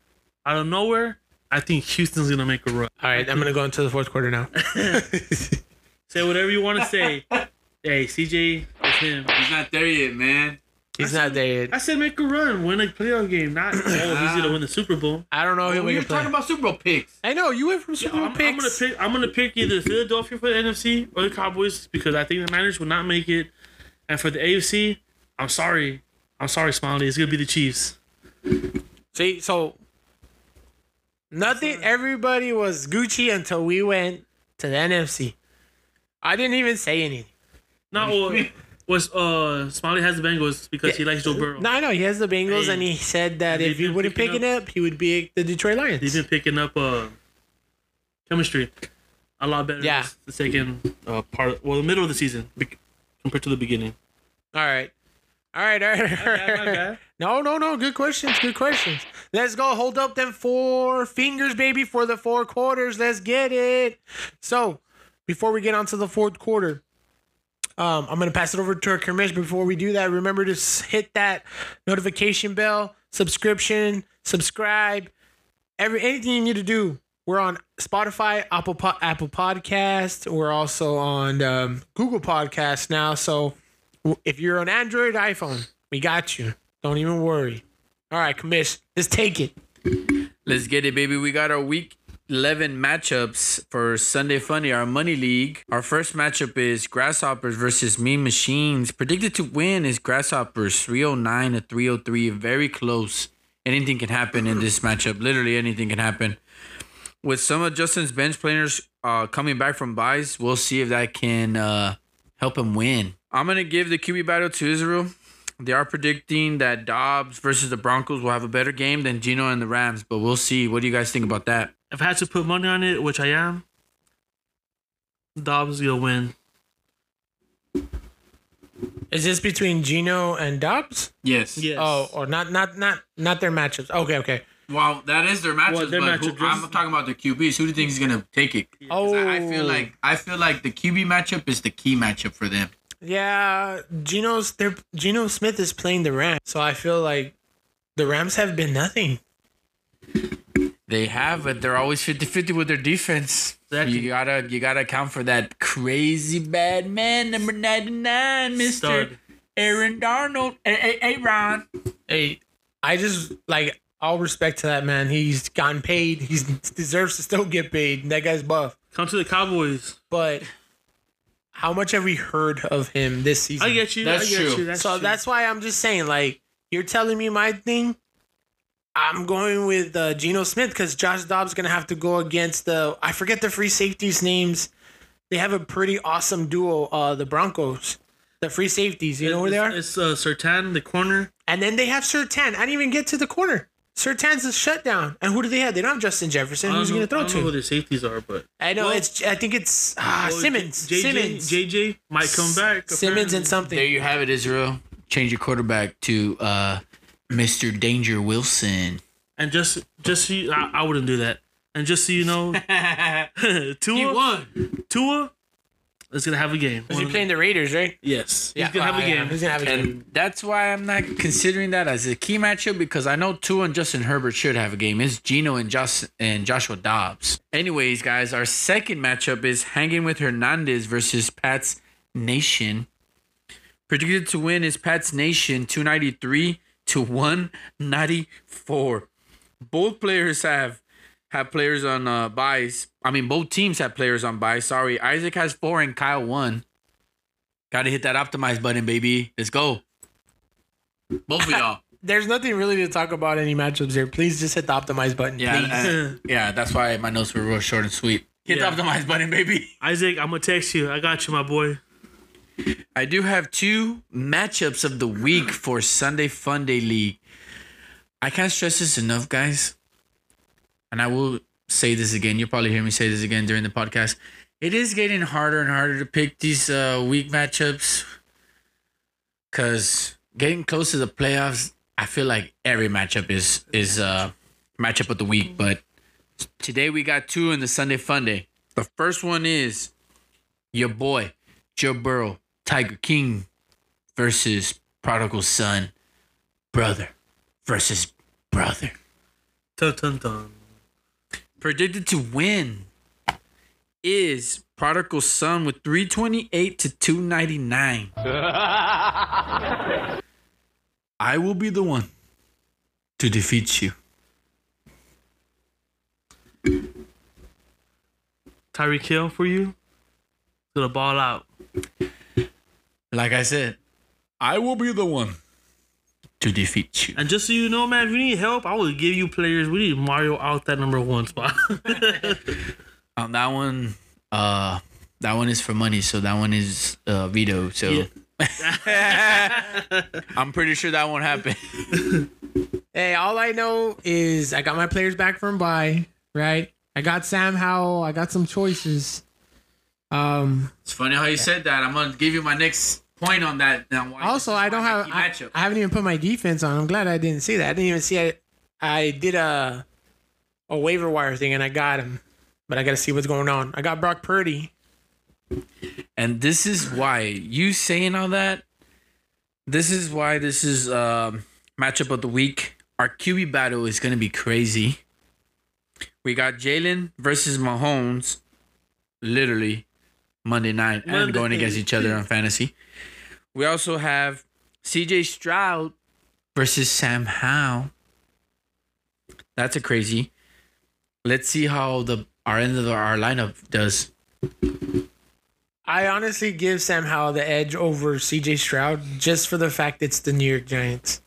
Out of nowhere, I think Houston's gonna make a run. All right, I'm gonna go into the fourth quarter now. Say whatever you want to say. hey, CJ, it's him. He's not there yet, man. He's not there yet. I said make a run, win a playoff game. Not oh, he's gonna win the Super Bowl. I don't know. He'll we make were talking about Super Bowl picks. I know you went from Super Bowl I'm, I'm gonna picks. pick. I'm gonna pick either Philadelphia for the NFC or the Cowboys because I think the Niners will not make it. And for the AFC, I'm sorry. I'm sorry, Smiley. It's gonna be the Chiefs. See, so nothing. Everybody was Gucci until we went to the NFC. I didn't even say anything. No, well, was uh Smiley has the Bengals because he likes Joe Burrow. No, I know he has the Bengals, Hey, and he said that they've if he been wouldn't pick picking it up, he would be the Detroit Lions. He's been picking up uh chemistry a lot better. Yeah. this- the second uh, part, well, the middle of the season be- compared to the beginning. All right. All right, all right, all bad, my right. bad. No, no, no. Good questions. Good questions. Let's go. Hold up them four fingers, baby, for the four quarters. Let's get it. So, before we get on to the fourth quarter, um, I'm gonna pass it over to our commission. Before we do that, remember to hit that notification bell, subscription, subscribe, every anything you need to do. We're on Spotify, Apple po- Apple Podcast. We're also on um, Google Podcast now. So if you're on Android, iPhone, we got you. Don't even worry. All right, commish, let's take it. Let's get it, baby. We got our week 11 matchups for Sunday Funny, our money league. Our first matchup is Grasshoppers versus Mean Machines. Predicted to win is Grasshoppers 309 to 303. Very close. Anything can happen in this matchup. Literally anything can happen. With some of Justin's bench players uh, coming back from buys, we'll see if that can uh, help him win. I'm going to give the QB battle to Israel. They are predicting that Dobbs versus the Broncos will have a better game than Geno and the Rams, but we'll see. What do you guys think about that? If I had to put money on it, which I am, Dobbs gonna win. Is this between Geno and Dobbs? Yes. Yes. Oh, or not? Not not not their matchups. Okay, okay. Well, that is their matchup. Well, their but who- matchup, just- I'm talking about the QBs. Who do you think is gonna take it? Oh, I, I feel like I feel like the QB matchup is the key matchup for them. yeah, Geno's. They're Geno Smith is playing the Rams, so I feel like the Rams have been nothing. They have, but they're always 50-50 with their defense. Exactly. You gotta you gotta account for that crazy bad man, number 99, Mr. Stud. Aaron Donald. Hey, hey, hey, Ron. Hey, I just like all respect to that man. He's gotten paid. He deserves to still get paid. That guy's buff. Come to the Cowboys. But how much have we heard of him this season? I get you. That's I get true. You. That's so true. that's why I'm just saying, like, you're telling me my thing. I'm going with uh, Geno Smith because Josh Dobbs gonna have to go against the I forget the free safeties names. They have a pretty awesome duo, uh, the Broncos, the free safeties. You know where they are? It's uh, Surtain, the corner. And then they have Surtain. I didn't even get to the corner. Surtain's a shutdown. And who do they have? They don't have Justin Jefferson. Who's don't he know, gonna I throw don't know who to? their safeties are, but I know Well- it's. I think it's ah, Oh, Simmons. J- JJ, Simmons. JJ might come back. Simmons and something. There you have it, Israel. Change your quarterback to uh, Mr. Danger Wilson. And just, just so you, I, I wouldn't do that. And just so you know, Tua, won. Tua is gonna have a game. Is he playing the Raiders, right? Yes, Yeah, he's gonna have uh, a yeah, game. He's gonna have a game. And that's why I'm not considering that as a key matchup because I know Tua and Justin Herbert should have a game. It's Geno and Josh and Joshua Dobbs. Anyways, guys, our second matchup is Hanging with Hernandez versus Pat's Nation. Predicted to win is Pat's Nation 293 to 194. Both players have have players on uh buys. I mean, both teams have players on buys. Sorry, Isaac has four and Kyle one. Got to hit that optimize button, baby. Let's go. Both of y'all. There's nothing really to talk about any matchups here. Please just hit the optimize button. Yeah, please. uh, yeah. That's why my notes were real short and sweet. Hit Yeah. the optimize button, baby. Isaac, I'm gonna text you. I got you, my boy. I do have two matchups of the week for Sunday Fun Day League. I can't stress this enough, guys. And I will say this again. You'll probably hear me say this again during the podcast. It is getting harder and harder to pick these uh, week matchups because getting close to the playoffs, I feel like every matchup is is uh, matchup of the week. But today we got two in the Sunday Fun Day. The first one is your boy Joe Burrow, Tiger King versus Prodigal Son, brother versus brother. Dun, dun, dun. Predicted to win is Prodigal Son with 328 to 299. I will be the one to defeat you. Tyreek Hill for you. Gonna ball out. Like I said, I will be the one to defeat you. And just so you know, man, if you need help, I will give you players. We need Mario out that number one spot. Um, that one, uh, that one is for money, so that one is uh, veto. So Yeah. I'm pretty sure that won't happen. Hey, all I know is I got my players back from bye, right? I got Sam Howell. I got some choices. Um. It's funny how you said that. I'm gonna give you my next point on that. Now, why Also, I don't have. key I, matchup. I haven't even put my defense on. I'm glad I didn't see that. I didn't even see it. I did a a waiver wire thing and I got him, but I got to see what's going on. I got Brock Purdy. And this is why you saying all that. This is why this is um, matchup of the week. Our QB battle is gonna be crazy. We got Jalen versus Mahomes, literally Monday night and going against each other on fantasy. We also have CJ Stroud versus Sam Howell. That's a crazy. Let's see how the our end of the, our lineup does. I honestly give Sam Howell the edge over CJ Stroud just for the fact it's the New York Giants.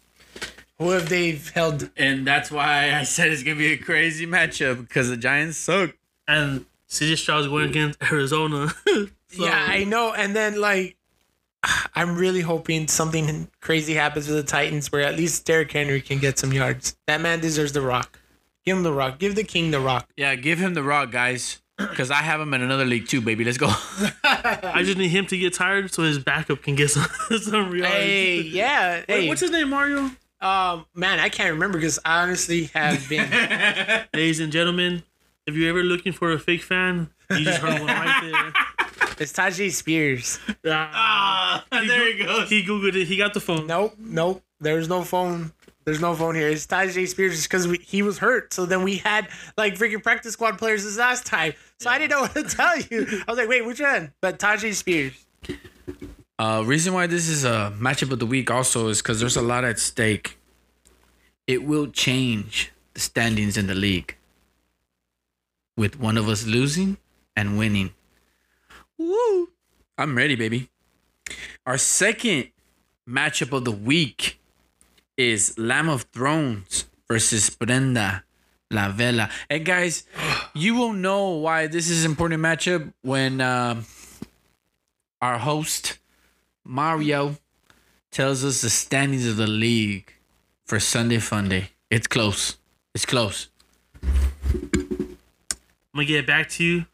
Who have they held? And that's why I said it's gonna be a crazy matchup because the Giants suck. And CJ Stroud's going against Arizona. So- Yeah, I know. And then like, I'm really hoping something crazy happens with the Titans where at least Derrick Henry can get some yards. That man deserves the rock. Give him the rock. Give the king the rock. Yeah, give him the rock, guys. Because I have him in another league too, baby. Let's go. I just need him to get tired so his backup can get some some yards. Hey, yeah. Wait, Hey, what's his name, Mario? um, man, I can't remember because I honestly have been. Ladies and gentlemen, if you're ever looking for a fake fan, you just heard one right it's Tyjae Spears. there. Ah, there he goes. he googled it. He got the phone. Nope, nope. There's no phone. There's no phone here. It's Tyjae Spears just because he was hurt. So then we had like freaking practice squad players this last time. So I didn't know what to tell you. I was like, wait, which one? But Tyjae Spears. Uh, reason why this is a matchup of the week also is because there's a lot at stake. It will change the standings in the league. With one of us losing and winning. Woo! I'm ready, baby. Our second matchup of the week is Lamb of Thrones versus Brenda La Vela. And guys, you will know why this is an important matchup when um our host Mario tells us the standings of the league for Sunday Funday. It's close. It's close. I'm gonna get back to you.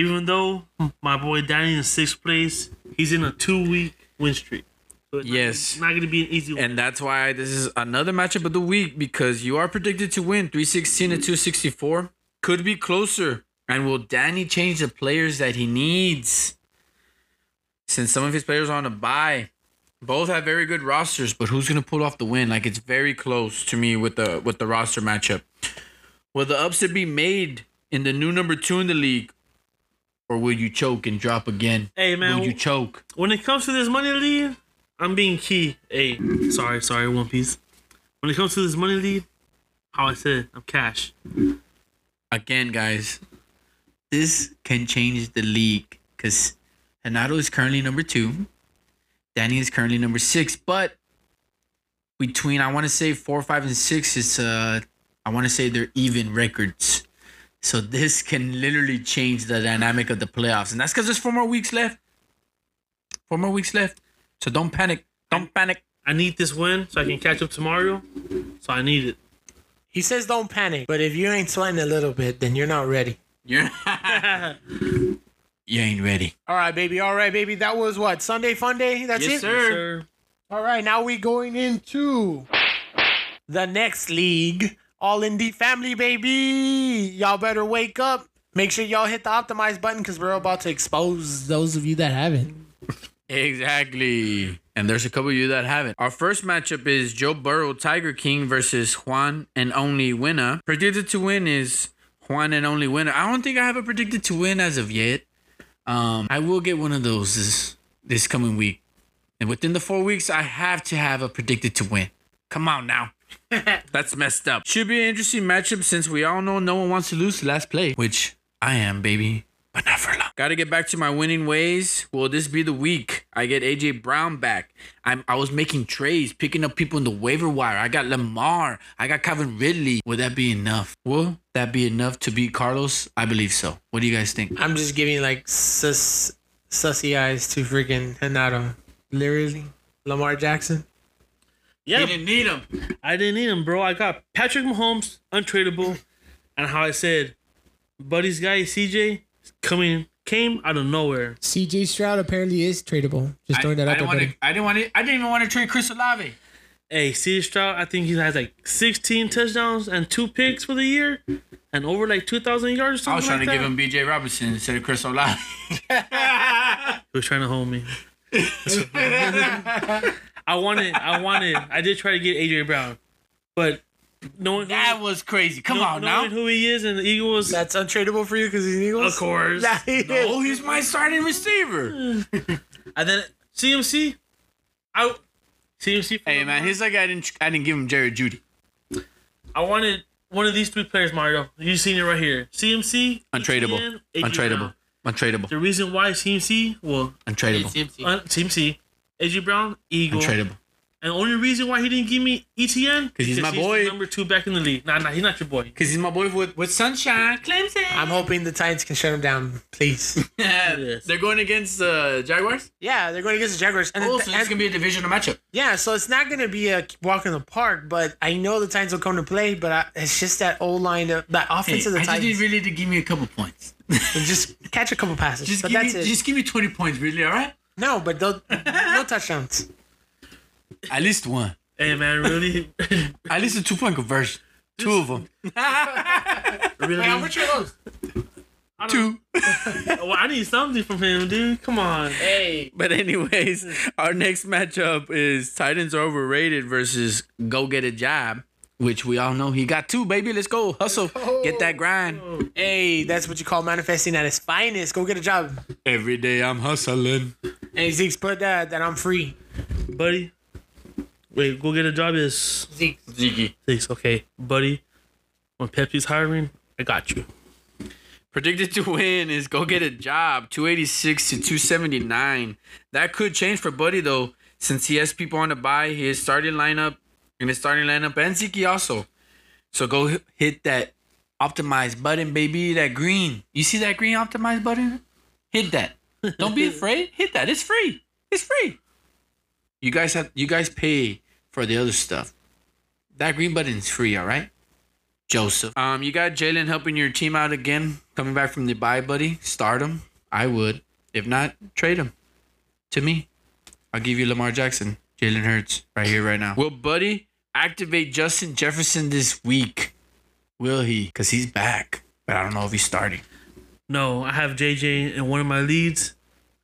Even though my boy Danny in sixth place, he's in a two week win streak. So it's not- Yes. not, gonna be an easy one. And that's why this is another matchup of the week because you are predicted to win 316 and 264. Could be closer. And will Danny change the players that he needs? Since some of his players are on a buy, Both have very good rosters, but who's gonna pull off the win? Like it's very close to me with the with the roster matchup. Will the upset be made in the new number two in the league? Or will you choke and drop again? Hey, man. Will you choke? when it comes to this money lead, I'm being key. Hey, sorry, sorry, One Piece. When it comes to this money lead, how I said, I'm cash. again, guys, this can change the league because Genaro is currently number two, Danny is currently number six, but between I want to say four, five, and six, it's uh, I want to say they're even records. So this can literally change the dynamic of the playoffs, and that's because there's four more weeks left. Four more weeks left, so don't panic. Don't panic. I need this win so I can catch up tomorrow. So I need it. He says don't panic, but if you ain't sweating a little bit, then you're not ready. You're you ain't ready. All right, baby. All right, baby. That was what Sunday Fun Day. That's Yes, it. sir. Sir. All right, now we going into the next league. All in the Family, baby. Y'all better wake up. Make sure y'all hit the optimize button because we're about to expose those of you that haven't. Exactly. And there's a couple of you that haven't. Our first matchup is Joe Burrow, Tiger King versus Juan and Only Winner. Predicted to win is Juan and Only Winner. I don't think I have a predicted to win as of yet. Um, I will get one of those this this coming week. And within the four weeks, I have to have a predicted to win. Come on now. That's messed up. Should be an interesting matchup since we all know no one wants to lose the last play, which I am, baby. But not for long. Gotta get back to my winning ways. Will this be the week I get AJ Brown back? I'm I was making trades, picking up people in the waiver wire. I got Lamar. I got Calvin Ridley. Will that be enough? Will that be enough to beat Carlos? I believe so. What do you guys think? I'm just giving like sus sussy eyes to freaking Genaro. Literally, Lamar Jackson. Yeah, didn't need him. I didn't need him, bro. I got Patrick Mahomes, untradeable. And how I said, Buddy's guy, CJ, coming, came out of nowhere. CJ Stroud apparently is tradable. Just throwing that I out there, didn't want buddy. to. I didn't want to. I didn't even want to trade Chris Olave. Hey, CJ Stroud, I think he has like 16 touchdowns and two picks for the year, and over like 2,000 yards. Or something I was trying like to give him Bijan Robinson instead of Chris Olave. He was trying to hold me. I wanted, I wanted, I did try to get AJ Brown, but knowing who, that was crazy. Come know- on now. knowing who he is and the Eagles, That's untradeable for you because he's an Eagles. of course. Yeah, he is. Oh, he's my starting receiver. And then CMC, I CMC. Hey man, Lions. he's like I didn't I didn't give him Jerry Jeudy. I wanted one of these three players, Mario. You seen it right here. CMC, Untradeable. ETN, Untradeable. Untradeable. The reason why CMC, well, Untradeable. CMC. uh, CMC, AJ Brown, Eagle, Untradeable. and the only reason why he didn't give me ETN because he's my the boy. number two back in the league. Nah, nah, he's not your boy. Cause he's my boy with, with sunshine. Clemson. I'm hoping the Titans can shut him down, please. Yes. They're going against uh, Jaguars. yeah, they're going against the Jaguars, and, Oh, the- so and it's gonna be a divisional matchup. yeah, so it's not going to be a walk in the park. But I know the Titans will come to play. But I, it's just that old line, of, that offense of the Titans. I just need really to give me a couple points. just catch a couple passes. Just but give that's me, it. just give me twenty points, really. All right. No, but they'll- no touchdowns. At least one. Hey man, really, At least a two point conversion. Two of them. really. How are those? Two. well, I need something from him, dude. Come on. Hey, But anyways, our next matchup is Titans are overrated versus Go Get a Job, which we all know he got two, baby. Let's go. Hustle. Get that grind. hey, that's what you call manifesting at its finest. Go get a job. Every day I'm hustling. Hey Zeke's put that that I'm free. buddy. Wait, go get a job is Zeke, Ziggy. six. Okay, buddy. When Pepsi's hiring, I got you. Predicted to win is go get a job, 286 to 279. That could change for Buddy though, since he has people on the buy. His starting lineup, and his starting lineup, and Zeke also. So go hit that optimize button, baby. That green. You see that green optimize button? Hit that. Don't be afraid. Hit that. It's free. It's free. You guys have you guys pay for the other stuff. That green button's free, all right? Joseph. Um, you got Jalen helping your team out again, coming back from the bye, buddy. Start him. I would. If not, trade him. To me, I'll give you Lamar Jackson, Jalen Hurts, right here, right now. Will Buddy activate Justin Jefferson this week? Will he? Because he's back, but I don't know if he's starting. No, I have JJ in one of my leads.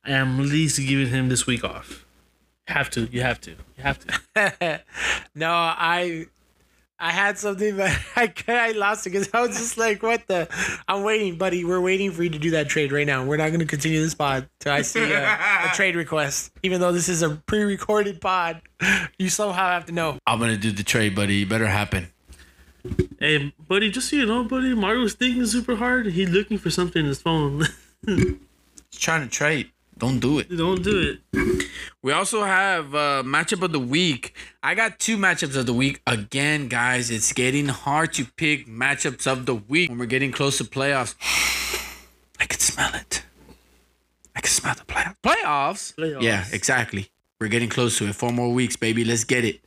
I am at least giving him this week off. Have to. You have to. You have to. no, I I had something, but I I lost it because I was just like, "What the?" I'm waiting, buddy. We're waiting for you to do that trade right now. We're not going to continue this pod till I see a, a trade request. Even though this is a pre-recorded pod, you somehow have to know. I'm gonna do the trade, buddy. It better happen. Hey, buddy, just so you know, buddy, Mario's thinking super hard. He's looking for something in his phone. He's trying to trade. Don't do it. Don't do it. We also have uh, matchup of the week. I got two matchups of the week. Again, guys, it's getting hard to pick matchups of the week when we're getting close to playoffs. I can smell it. I can smell the playoffs. Playoffs? Playoffs. Yeah, exactly. We're getting close to it. Four more weeks, baby. Let's get it.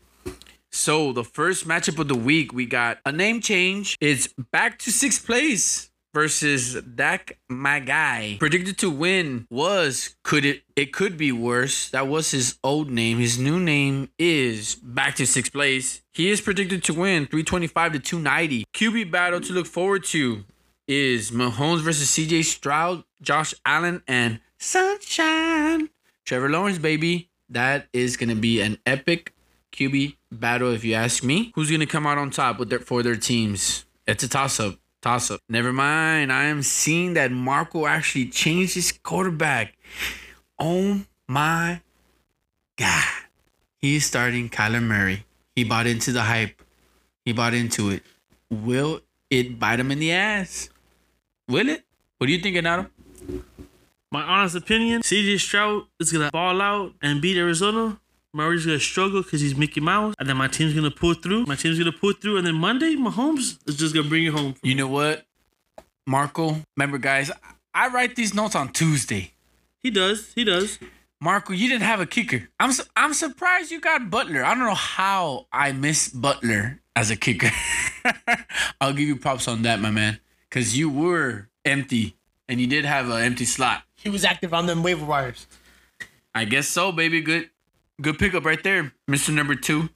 So the first matchup of the week, we got a name change. It's back to sixth place versus Dak my guy. Predicted to win was could it it could be worse. That was his old name. His new name is back to sixth place. He is predicted to win 325 to 290. QB battle to look forward to is Mahomes versus CJ Stroud, Josh Allen, and Sunshine. Trevor Lawrence, baby. That is gonna be an epic QB battle, if you ask me. Who's gonna come out on top with their for their teams? It's a toss up. Toss up. Never mind. I am seeing that Marco actually changed his quarterback. Oh my god. He's starting Kyler Murray. He bought into the hype. He bought into it. Will it bite him in the ass? Will it? What are you thinking, Adam? My honest opinion, CJ Stroud is gonna ball out and beat Arizona. Murray's gonna struggle because he's Mickey Mouse, and then my team's gonna pull through. My team's gonna pull through, and then Monday, Mahomes is just gonna bring it home. You know what, Marco? Remember, guys, I write these notes on Tuesday. He does. He does. Marco, you didn't have a kicker. I'm su- I'm surprised you got Butler. I don't know how I miss Butler as a kicker. I'll give you props on that, my man, because you were empty and you did have an empty slot. He was active on them waiver wires. I guess so, baby. Good, good pickup right there, Mister Number Two.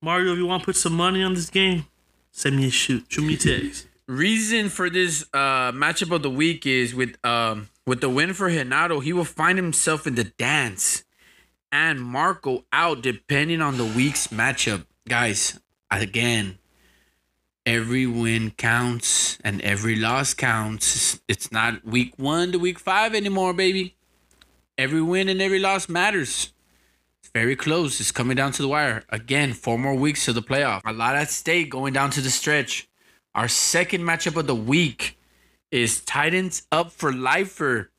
Mario, if you want to put some money on this game, send me a shoot. Shoot me text. Reason for this uh matchup of the week is with um with the win for Genaro, he will find himself in the dance and Marco out depending on the week's matchup. Guys, again, every win counts and every loss counts. It's not week one to week five anymore, baby. Every win and every loss matters. Very close. It's coming down to the wire. Again, four more weeks to the playoff. A lot at stake going down to the stretch. Our second matchup of the week is Titans up for lifer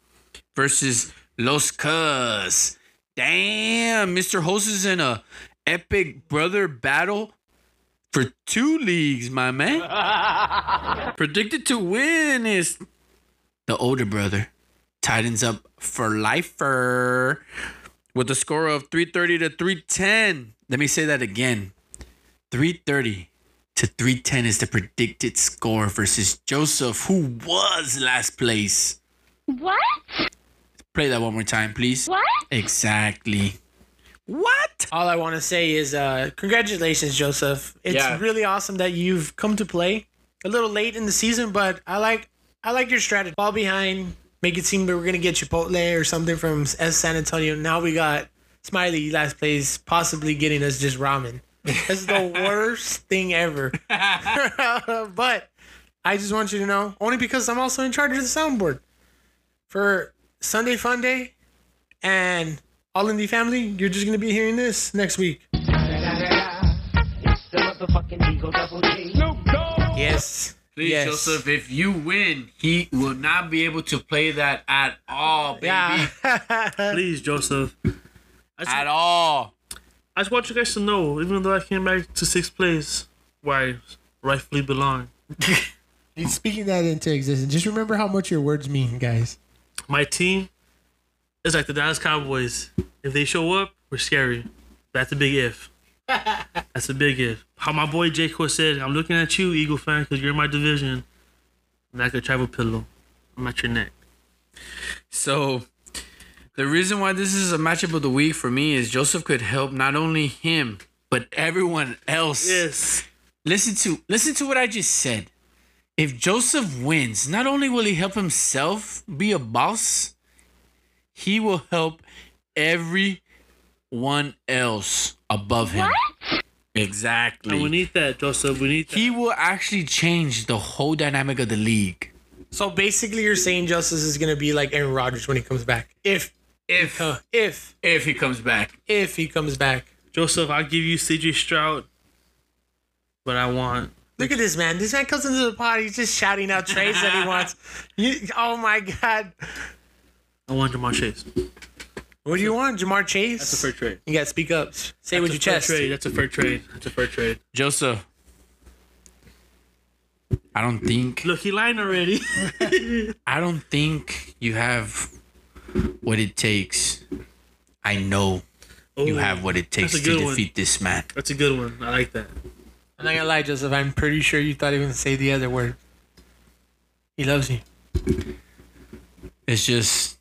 versus Los Cuz. Damn, Mr. Host is in a epic brother battle for two leagues, my man. Predicted to win is the older brother. Titans up for lifer with a score of 330 to 310. Let me say that again. 330 to 310 is the predicted score versus Joseph, who was last place. What? Play that one more time, please. What? Exactly. What? All I want to say is uh, congratulations, Joseph. It's Yeah. really awesome that you've come to play a little late in the season, but I like I like your strategy. Fall behind, make it seem that we're gonna get Chipotle or something from S San Antonio. Now we got Smiley last place, possibly getting us just ramen. That's the worst thing ever. but I just want you to know, only because I'm also in charge of the soundboard for Sunday Fun Day and All in the Family. You're just gonna be hearing this next week. It's the motherfucking Eagle Double G. Yes. Please, yes. Joseph, if you win, he will not be able to play that at all, baby. Yeah. Please, Joseph. Just, At all. I just want you guys to know, even though I came back to sixth place, where I rightfully belong, He's speaking that into existence. Just remember how much your words mean, guys. my team is like the Dallas Cowboys. If they show up, we're scary. That's a big if. That's a big if. How my boy J. Cole said, I'm looking at you, Eagle fan, because you're in my division. I'm like a travel pillow. I'm at your neck. So, the reason why this is a matchup of the week for me is Joseph could help not only him, but everyone else. Yes. Listen to listen to what I just said. If Joseph wins, not only will he help himself be a boss, he will help everyone else above him. What? Exactly. And we need that, Joseph. We need that. he will actually change the whole dynamic of the league. So basically, you're saying Justice is gonna be like Aaron Rodgers when he comes back. If If uh, if if he comes back. if he comes back. Joseph, I'll give you CJ Stroud, but I want Look at this man. This man comes into the pod. He's just shouting out trades that he wants. You, oh my god. I want Ja'Marr Chase. What do you want, Ja'Marr Chase? That's a fair trade. You got to speak up. Say it with your That's a chest. Trade. That's a fair trade. That's a fair trade. Joseph. I don't think Look, he lying already. I don't think you have what it takes. I know you oh, have what it takes to a one. defeat this man. That's a good one. I like that. I'm not gonna lie, Joseph. I'm pretty sure you thought he was gonna say the other word. He loves you. It's just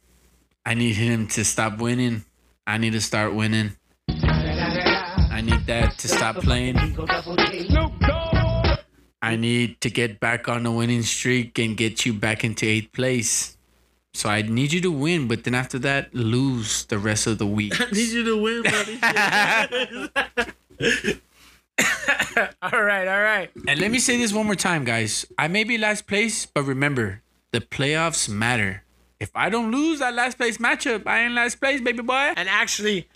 I need him to stop winning. I need to start winning. I need that to stop playing. Eagle Double G. I need to get back on the winning streak and get you back into eighth place. So I need you to win, but then after that, lose the rest of the week. I need you to win, buddy. All right, all right. And let me say this one more time, guys. I may be last place, but remember, the playoffs matter. If I don't lose that last place matchup, I ain't last place, baby boy. And actually,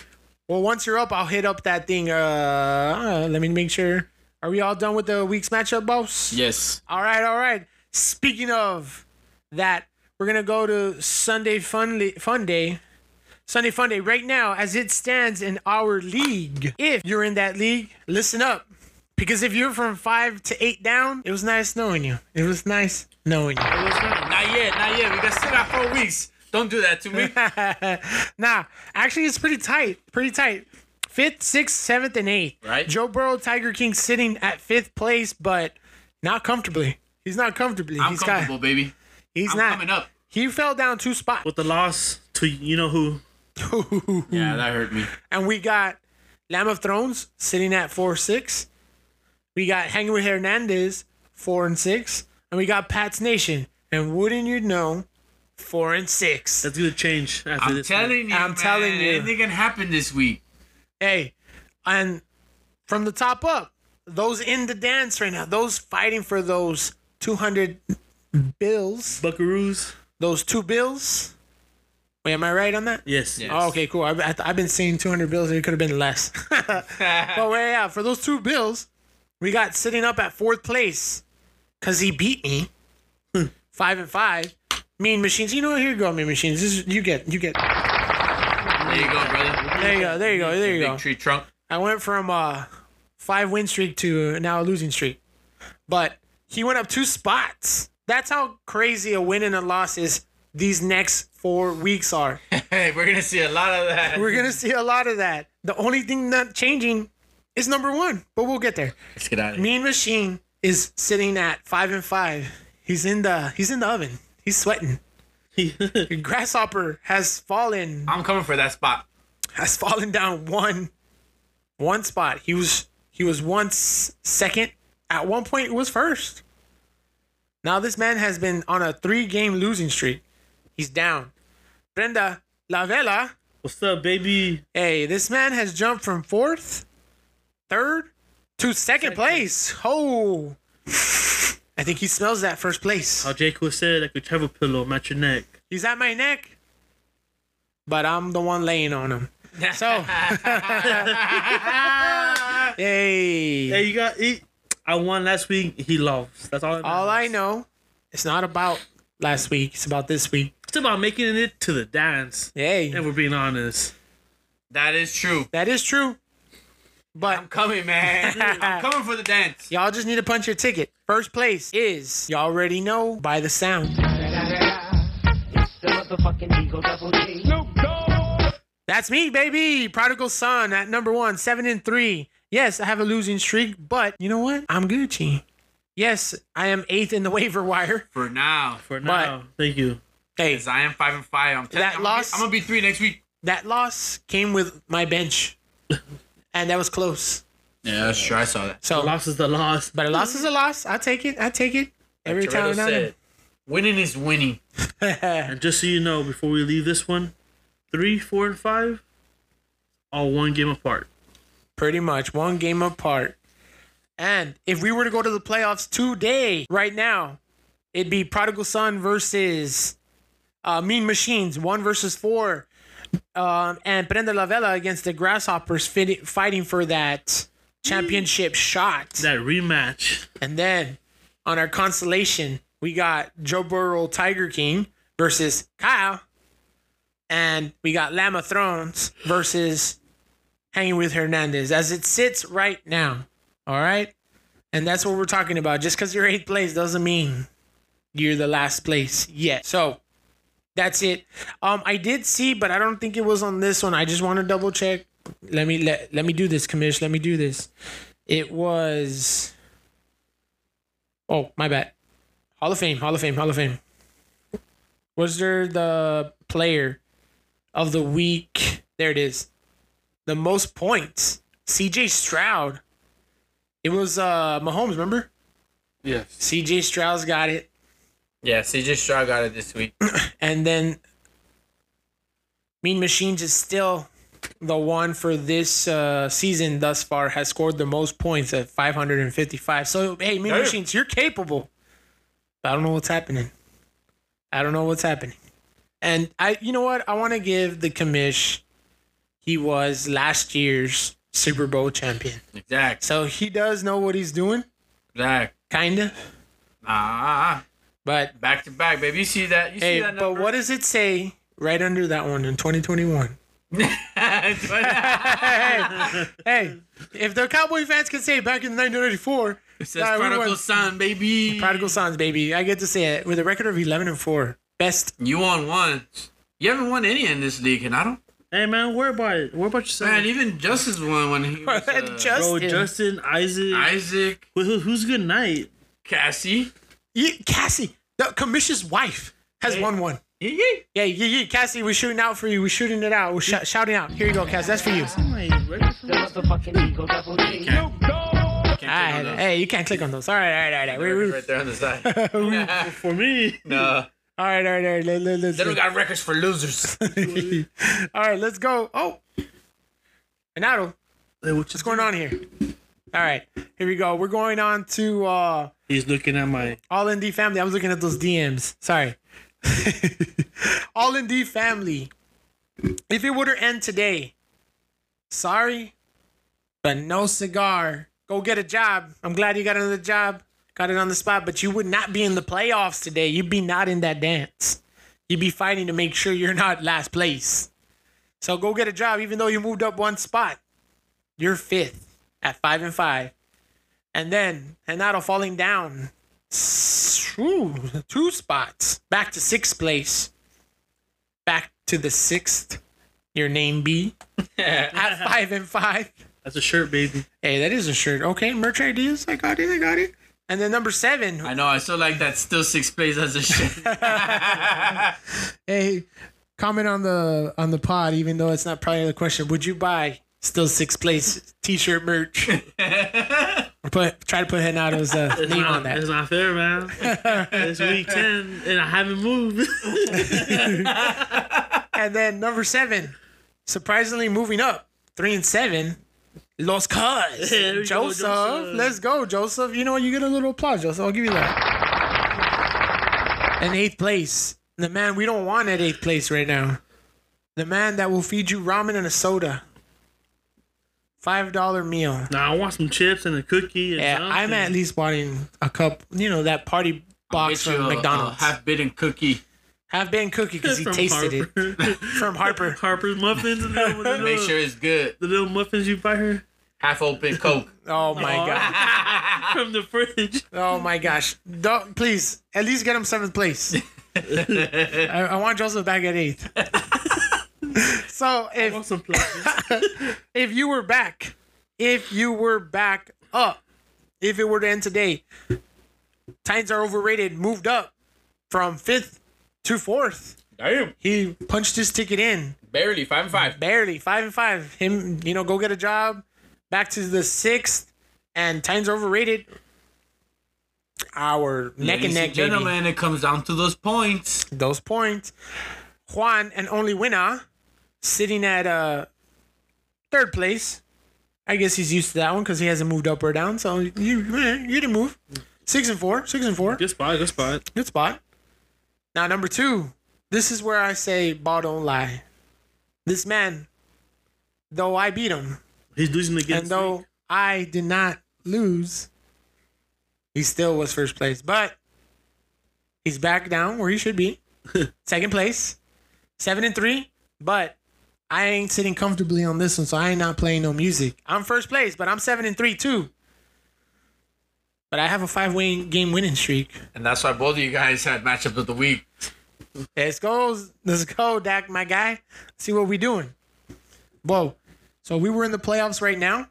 well, once you're up, I'll hit up that thing. Uh, let me make sure. Are we all done with the week's matchup, boss? Yes. All right, all right. Speaking of that, we're gonna go to Sunday Fun Li- Fun Day. Sunday Fun Day right now, as it stands in our league. If you're in that league, listen up, because if you're from five to eight down, it was nice knowing you. It was nice knowing you. Not yet, not yet. We got still got four weeks. Don't do that to me. nah, actually, it's pretty tight. Pretty tight. Fifth, sixth, seventh, and eighth. Right. Joe Burrow, Tiger King sitting at fifth place, but not comfortably. He's not comfortably. I'm He's comfortable, baby. He's I'm not. coming up. He fell down two spots. With the loss to you know who. Yeah, that hurt me. and we got Lamb of Thrones sitting at four six. We got Hanging with Hernandez four and six, and we got Pat's Nation. And wouldn't you know, four and six. That's gonna change after I'm this. telling you, I'm man, telling you. anything can happen this week. Hey, and from the top up, those in the dance right now, those fighting for those two hundred bills, Buckaroos. those two bills. Wait, am I right on that? Yes. Yeah. Oh, okay, cool. I've, I've been seeing 200 bills. It could have been less. but wait, yeah, for those two bills, we got sitting up at fourth place because he beat me, five and five. Mean machines. You know what? Here you go, mean machines. This is, you get, you get. There you go, brother. There you go. There you go. There you go. Big tree trunk. I went from uh five win streak to now a losing streak, but he went up two spots. That's how crazy a win and a loss is. These next four weeks are. Hey, we're gonna see a lot of that. We're gonna see a lot of that. The only thing not changing is number one, but we'll get there. Let's get out of here. Mean Machine is sitting at five and five. He's in the he's in the oven. He's sweating. Grasshopper has fallen I'm coming for that spot. has fallen down one one spot. He was he was once second. At one point it was first. Now this man has been on a three game losing streak. He's down. Brenda Lavella What's up, baby? Hey, this man has jumped from fourth, third, to second place. Oh, I think he smells that first place. How Jake was said, like a travel pillow, match your neck. He's at my neck, but I'm the one laying on him. So, hey, Hey, you got he, I won last week. He lost. That's all. that all I know, it's not about last week. It's about this week. It's about making it to the dance. Hey, And we're being honest. That is true. that is true. I'm coming, man. I'm coming for the dance. y'all just need to punch your ticket. First place is y'all already know by the sound. It's the motherfucking Eagle Double G. That's me, baby. Prodigal son at number one, seven and three. Yes, I have a losing streak, but you know what? I'm Gucci. Yes, I am eighth in the waiver wire. For now. For now, thank you. Hey, Because I am five and five. I'm telling That I'm gonna be- loss- I'm gonna be three next week. that loss came with my bench, and that was close. Yeah, that's true. I saw that. The So, loss is the loss. but a loss is a loss. I take it. I take it every time. Said, winning is winning. And just so you know, before we leave this one, three, four, and five, all one game apart. Pretty much one game apart. And if we were to go to the playoffs today, right now, it'd be Prodigal Son versus uh, Mean Machines, one versus four. Um, and Prenda La Vela against the Grasshoppers fit- fighting for that championship shot. That rematch. And then on our constellation, we got Joe Burrow Tiger King versus Kyle. And we got Lama Thrones versus Hanging with Hernandez as it sits right now. All right. And that's what we're talking about. Just because you're eighth place doesn't mean you're the last place yet. So that's it. Um, I did see, but I don't think it was on this one. I just want to double check. Let me let let me do this, commish. Let me do this. It was. Oh, my bad. Hall of Fame, Hall of Fame, Hall of Fame. Was there the player of the week? There it is. The most points. CJ Stroud. It was uh Mahomes, remember? Yes. CJ Stroud's got it. Yeah, CJ Stroud got it this week. And then Mean Machines is still the one for this uh, season thus far has scored the most points at 555. So hey, Mean Damn. Machines, you're capable. I don't know what's happening. I don't know what's happening. And I you know what? I want to give the commish he was last year's Super Bowl champion. Exact. So he does know what he's doing, Exact. kind of. Ah, But back to back, baby. You see that? You see hey, that but what does it say right under that one in 2021? hey, hey, if the Cowboy fans can say back in 1994, it says Nah, prodigal won. son, baby. prodigal sons, baby, I get to say it with a record of 11 and 4. Best. You won one. You haven't won any in this league, and I don't. Hey man, worry about it. Worry about yourself. Man, even Justice won when he was uh, Bro, Justin. Justin, Isaac. Isaac, Who, who- who's good night? Cassie. Yeah, Cassie, the commission's wife, has Hey. won one. Yee. Yeah, yeah, yeah. Cassie, we're shooting out for you. We're shooting it out. We're sh- shouting out. Here you go, Cass. That's for you. It's the motherfucking Eagle Double G. All right. Hey, you can't click on those. All right, all right, all right. We, we, Right there on the side. For me, no, all right, all right, all right. Let, let, let's, they don't got records for losers. all right, let's go. Oh, Renato, Hey, what's going on here? All right, here we go. We're going on to uh, He's looking at my. All in D family. I was looking at those DMs. Sorry. All in D family. If it were to end today, sorry, but no cigar. Go get a job. I'm glad you got another job. Got it on the spot, but you would not be in the playoffs today. You'd be not in that dance. You'd be fighting to make sure you're not last place. So go get a job, even though you moved up one spot. You're fifth at five and five. And then Renato falling down ooh, two spots back to sixth place. Back to the sixth. Your name be at five and five. That's a shirt, baby. Hey, that is a shirt. Okay, merch ideas. I got it. I got it. And then number seven. I know. I still like that. Still sixth place as a shit. Hey, comment on the on the pod, even though it's not probably the question. Would you buy still sixth place T-shirt merch? put try to put Renato's uh, name not, on that. It's not fair, man. it's week ten, and I haven't moved. And then number seven, surprisingly moving up, three and seven. Los Cuz. There we go, Joseph. Joseph. Let's go, Joseph. You know what? You get a little applause, Joseph. I'll give you that. And eighth place. The man we don't want at eighth place right now. The man that will feed you ramen and a soda. Five dollar meal. now I want some chips and a cookie. And Yeah, something. I'm at least wanting a cup, you know, that party box from a- McDonald's. half-bitten cookie. Have been cookie because he From tasted it from Harper. Harper's muffins. The little, Make sure it's good. the little muffins you buy her Half-open Coke. Oh my god. from the fridge. Oh my gosh. Don't please at least get him seventh place. I, I want Joseph back at eighth. so if some if you were back, if you were back up, if it were to end today, Titans are overrated, moved up from fifth to fourth. Damn. He punched his ticket in. Barely five and five. Barely. Five and five. Him, you know, go get a job. Back to the sixth. And Titans are overrated. Our neck and neck, and baby. gentlemen, it comes down to those points. those points. Juan and only winner sitting at uh third place. I guess he's used to that one because he hasn't moved up or down. So you you didn't move. Six and four. Six and four. Good spot. Good spot. Good spot. Now number two. This is where I say ball don't lie. This man, though I beat him, He's losing again. and though I did not lose, he still was first place. But he's back down where he should be. Second place. Seven and three. But I ain't sitting comfortably on this one, so I ain't not playing no music. I'm first place, but I'm seven and three too. But I have a five win game winning streak. And that's why both of you guys had matchup of the week. Let's go. Let's go, Dak, my guy. See what we doing. Whoa. So we were in the playoffs right now.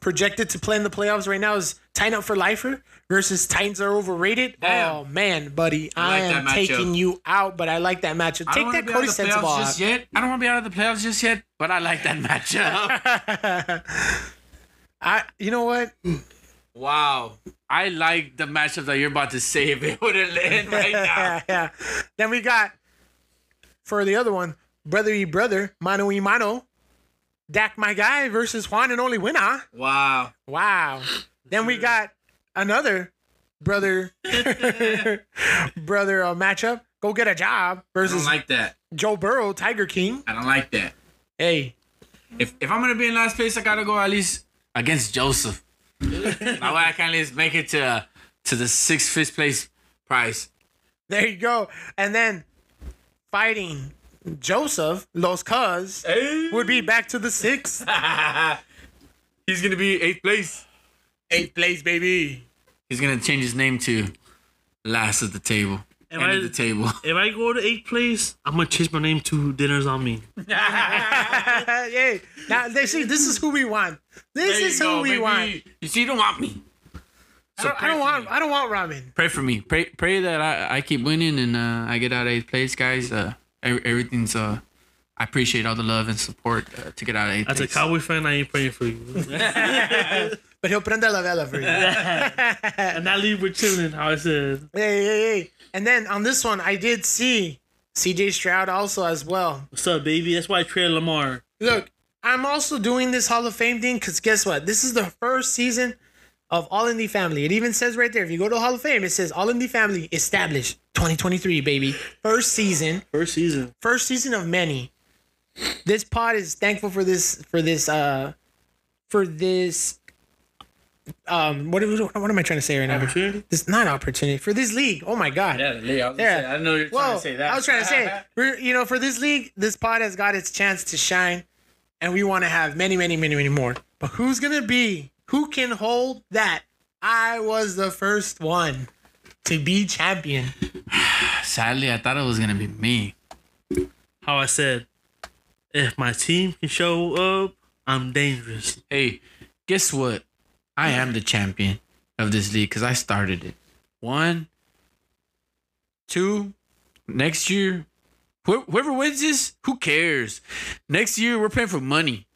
Projected to play in the playoffs right now is Titan Up for Lifer versus Titans are overrated. Damn. Oh man, buddy, I, like am taking you out, but I like that matchup. I Take that Cody out of the Sensible playoffs out. just yet. I don't want to be out of the playoffs just yet, but I like that matchup. I, you know what? wow. I like the matchup that you're about to say if it would have landed right now. yeah, yeah. Then we got for the other one, brother y brother, mano y mano, Dak my guy versus Juan and only winner. Wow. Wow. Then we got another brother brother uh, matchup. Go get a job I don't versus like that. Joe Burrow, Tiger King. I don't like that. Hey, If if I'm gonna be in last place, I gotta go at least against Joseph. that way I can at least make it to to the sixth, fifth place prize. there you go. And then fighting Joseph, Los Cuz, hey. would be back to the sixth. He's gonna be eighth place. Eighth place, baby. He's gonna change his name to last at the table. Am End I- of the table. If I go to eighth place, I'm gonna change my name to Dinners on Me. Yay. Now, they see, this is who we want. This There is who go, we baby. want. You see, you don't want me. I don't, I don't want. me. I don't want ramen. Pray for me. Pray pray that I, I keep winning and uh, I get out of eighth place, guys. Uh, every, everything's uh, I appreciate all the love and support uh, to get out of eighth As a place. Cowboy fan, I ain't praying for you. But he'll prende la vela for you. and that leave we're chilling. How I said. hey, hey, hey. And then on this one, I did see C.J. Stroud also as well. What's up, baby? That's why I traded Lamar. Look, I'm also doing this Hall of Fame thing because guess what? This is the first season of All in the Family. It even says right there, if you go to Hall of Fame, it says All in the Family established 2023, baby. First season, First season. first season of many. This pod is thankful for this, for this, uh, for this. Um, what, what am I trying to say right now? Opportunity? This not opportunity for this league. Oh my god. Yeah, Lee, I, was Yeah. Say, I know you're Whoa, trying to say that. I was trying to say, you know, for this league, this pod has got its chance to shine, and we want to have many, many, many, many more. But who's gonna be? Who can hold that? I was the first one to be champion. Sadly, I thought it was gonna be me. How I said, if my team can show up, I'm dangerous. Hey, guess what? I am the champion of this league because I started it. One, two, next year, wh- whoever wins this, who cares? Next year, we're playing for money.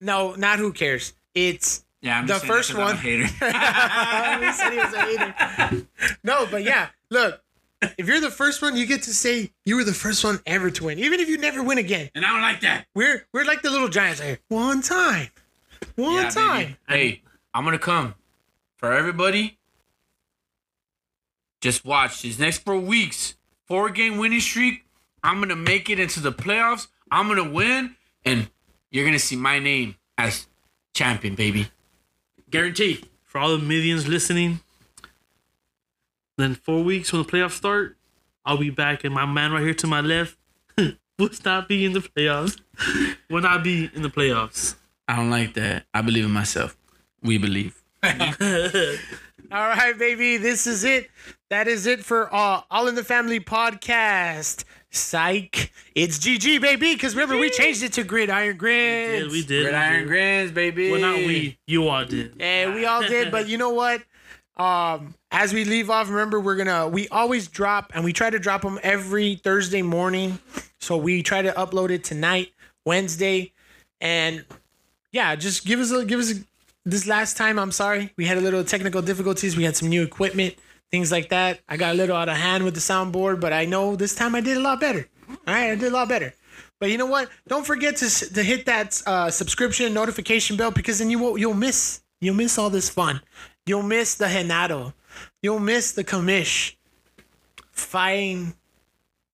No, not who cares. It's Yeah, I'm The first saying that first 'cause I'm a one- hater. he said he was a hater. No, but yeah, look. If you're the first one, you get to say you were the first one ever to win, even if you never win again. and I don't like that. We're we're like the little giants here. One time, one Yeah, time. baby. Hey, I'm gonna come for everybody. Just watch these next four weeks, four game winning streak. I'm gonna make it into the playoffs. I'm gonna win, and you're gonna see my name as champion, baby. Guarantee. For all the millions listening, then four weeks when the playoffs start, I'll be back, and my man right here to my left will not be in the playoffs. will not be in the playoffs. I don't like that. I believe in myself. We believe. All right, baby. This is it. That is it for uh, All in the Family podcast. Psych. It's GG, baby. Because remember, we changed it to Gridiron Grins. Yeah, we did. Red we Iron did. Grins, baby. Well, not we. You all did. Yeah, we all did, but you know what? Um, as we leave off, remember we're gonna we always drop and we try to drop them every Thursday morning. So we try to upload it tonight, Wednesday, and yeah, just give us a give us a, this last time. I'm sorry, we had a little technical difficulties. We had some new equipment, things like that. I got a little out of hand with the soundboard, but I know this time I did a lot better. All right, I did a lot better. But you know what? Don't forget to to hit that uh, subscription notification bell because then you won't you'll miss you'll miss all this fun. You'll miss the Genaro. You'll miss the commish fighting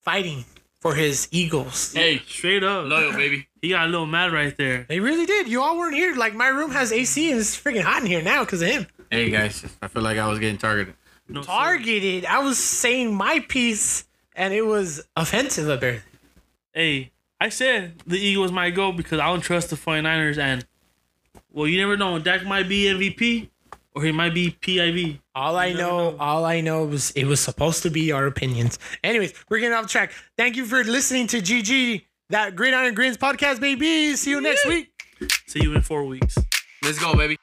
fighting for his Eagles. Hey, Straight up. loyal, baby. He got a little mad right there. They really did. You all weren't here. Like my room has AC and it's freaking hot in here now because of him. Hey, guys. I feel like I was getting targeted. No, sir. Targeted. I was saying my piece and it was offensive a bit. Hey, I said the Eagles might go because I don't trust the 49ers. And, well, you never know. Dak might be MVP or he might be PIV. All I know, all I know was it was supposed to be our opinions. Anyways, we're getting off track. Thank you for listening to GG, that Gridiron Grins podcast, baby. See you next week. See you in four weeks. Let's go, baby.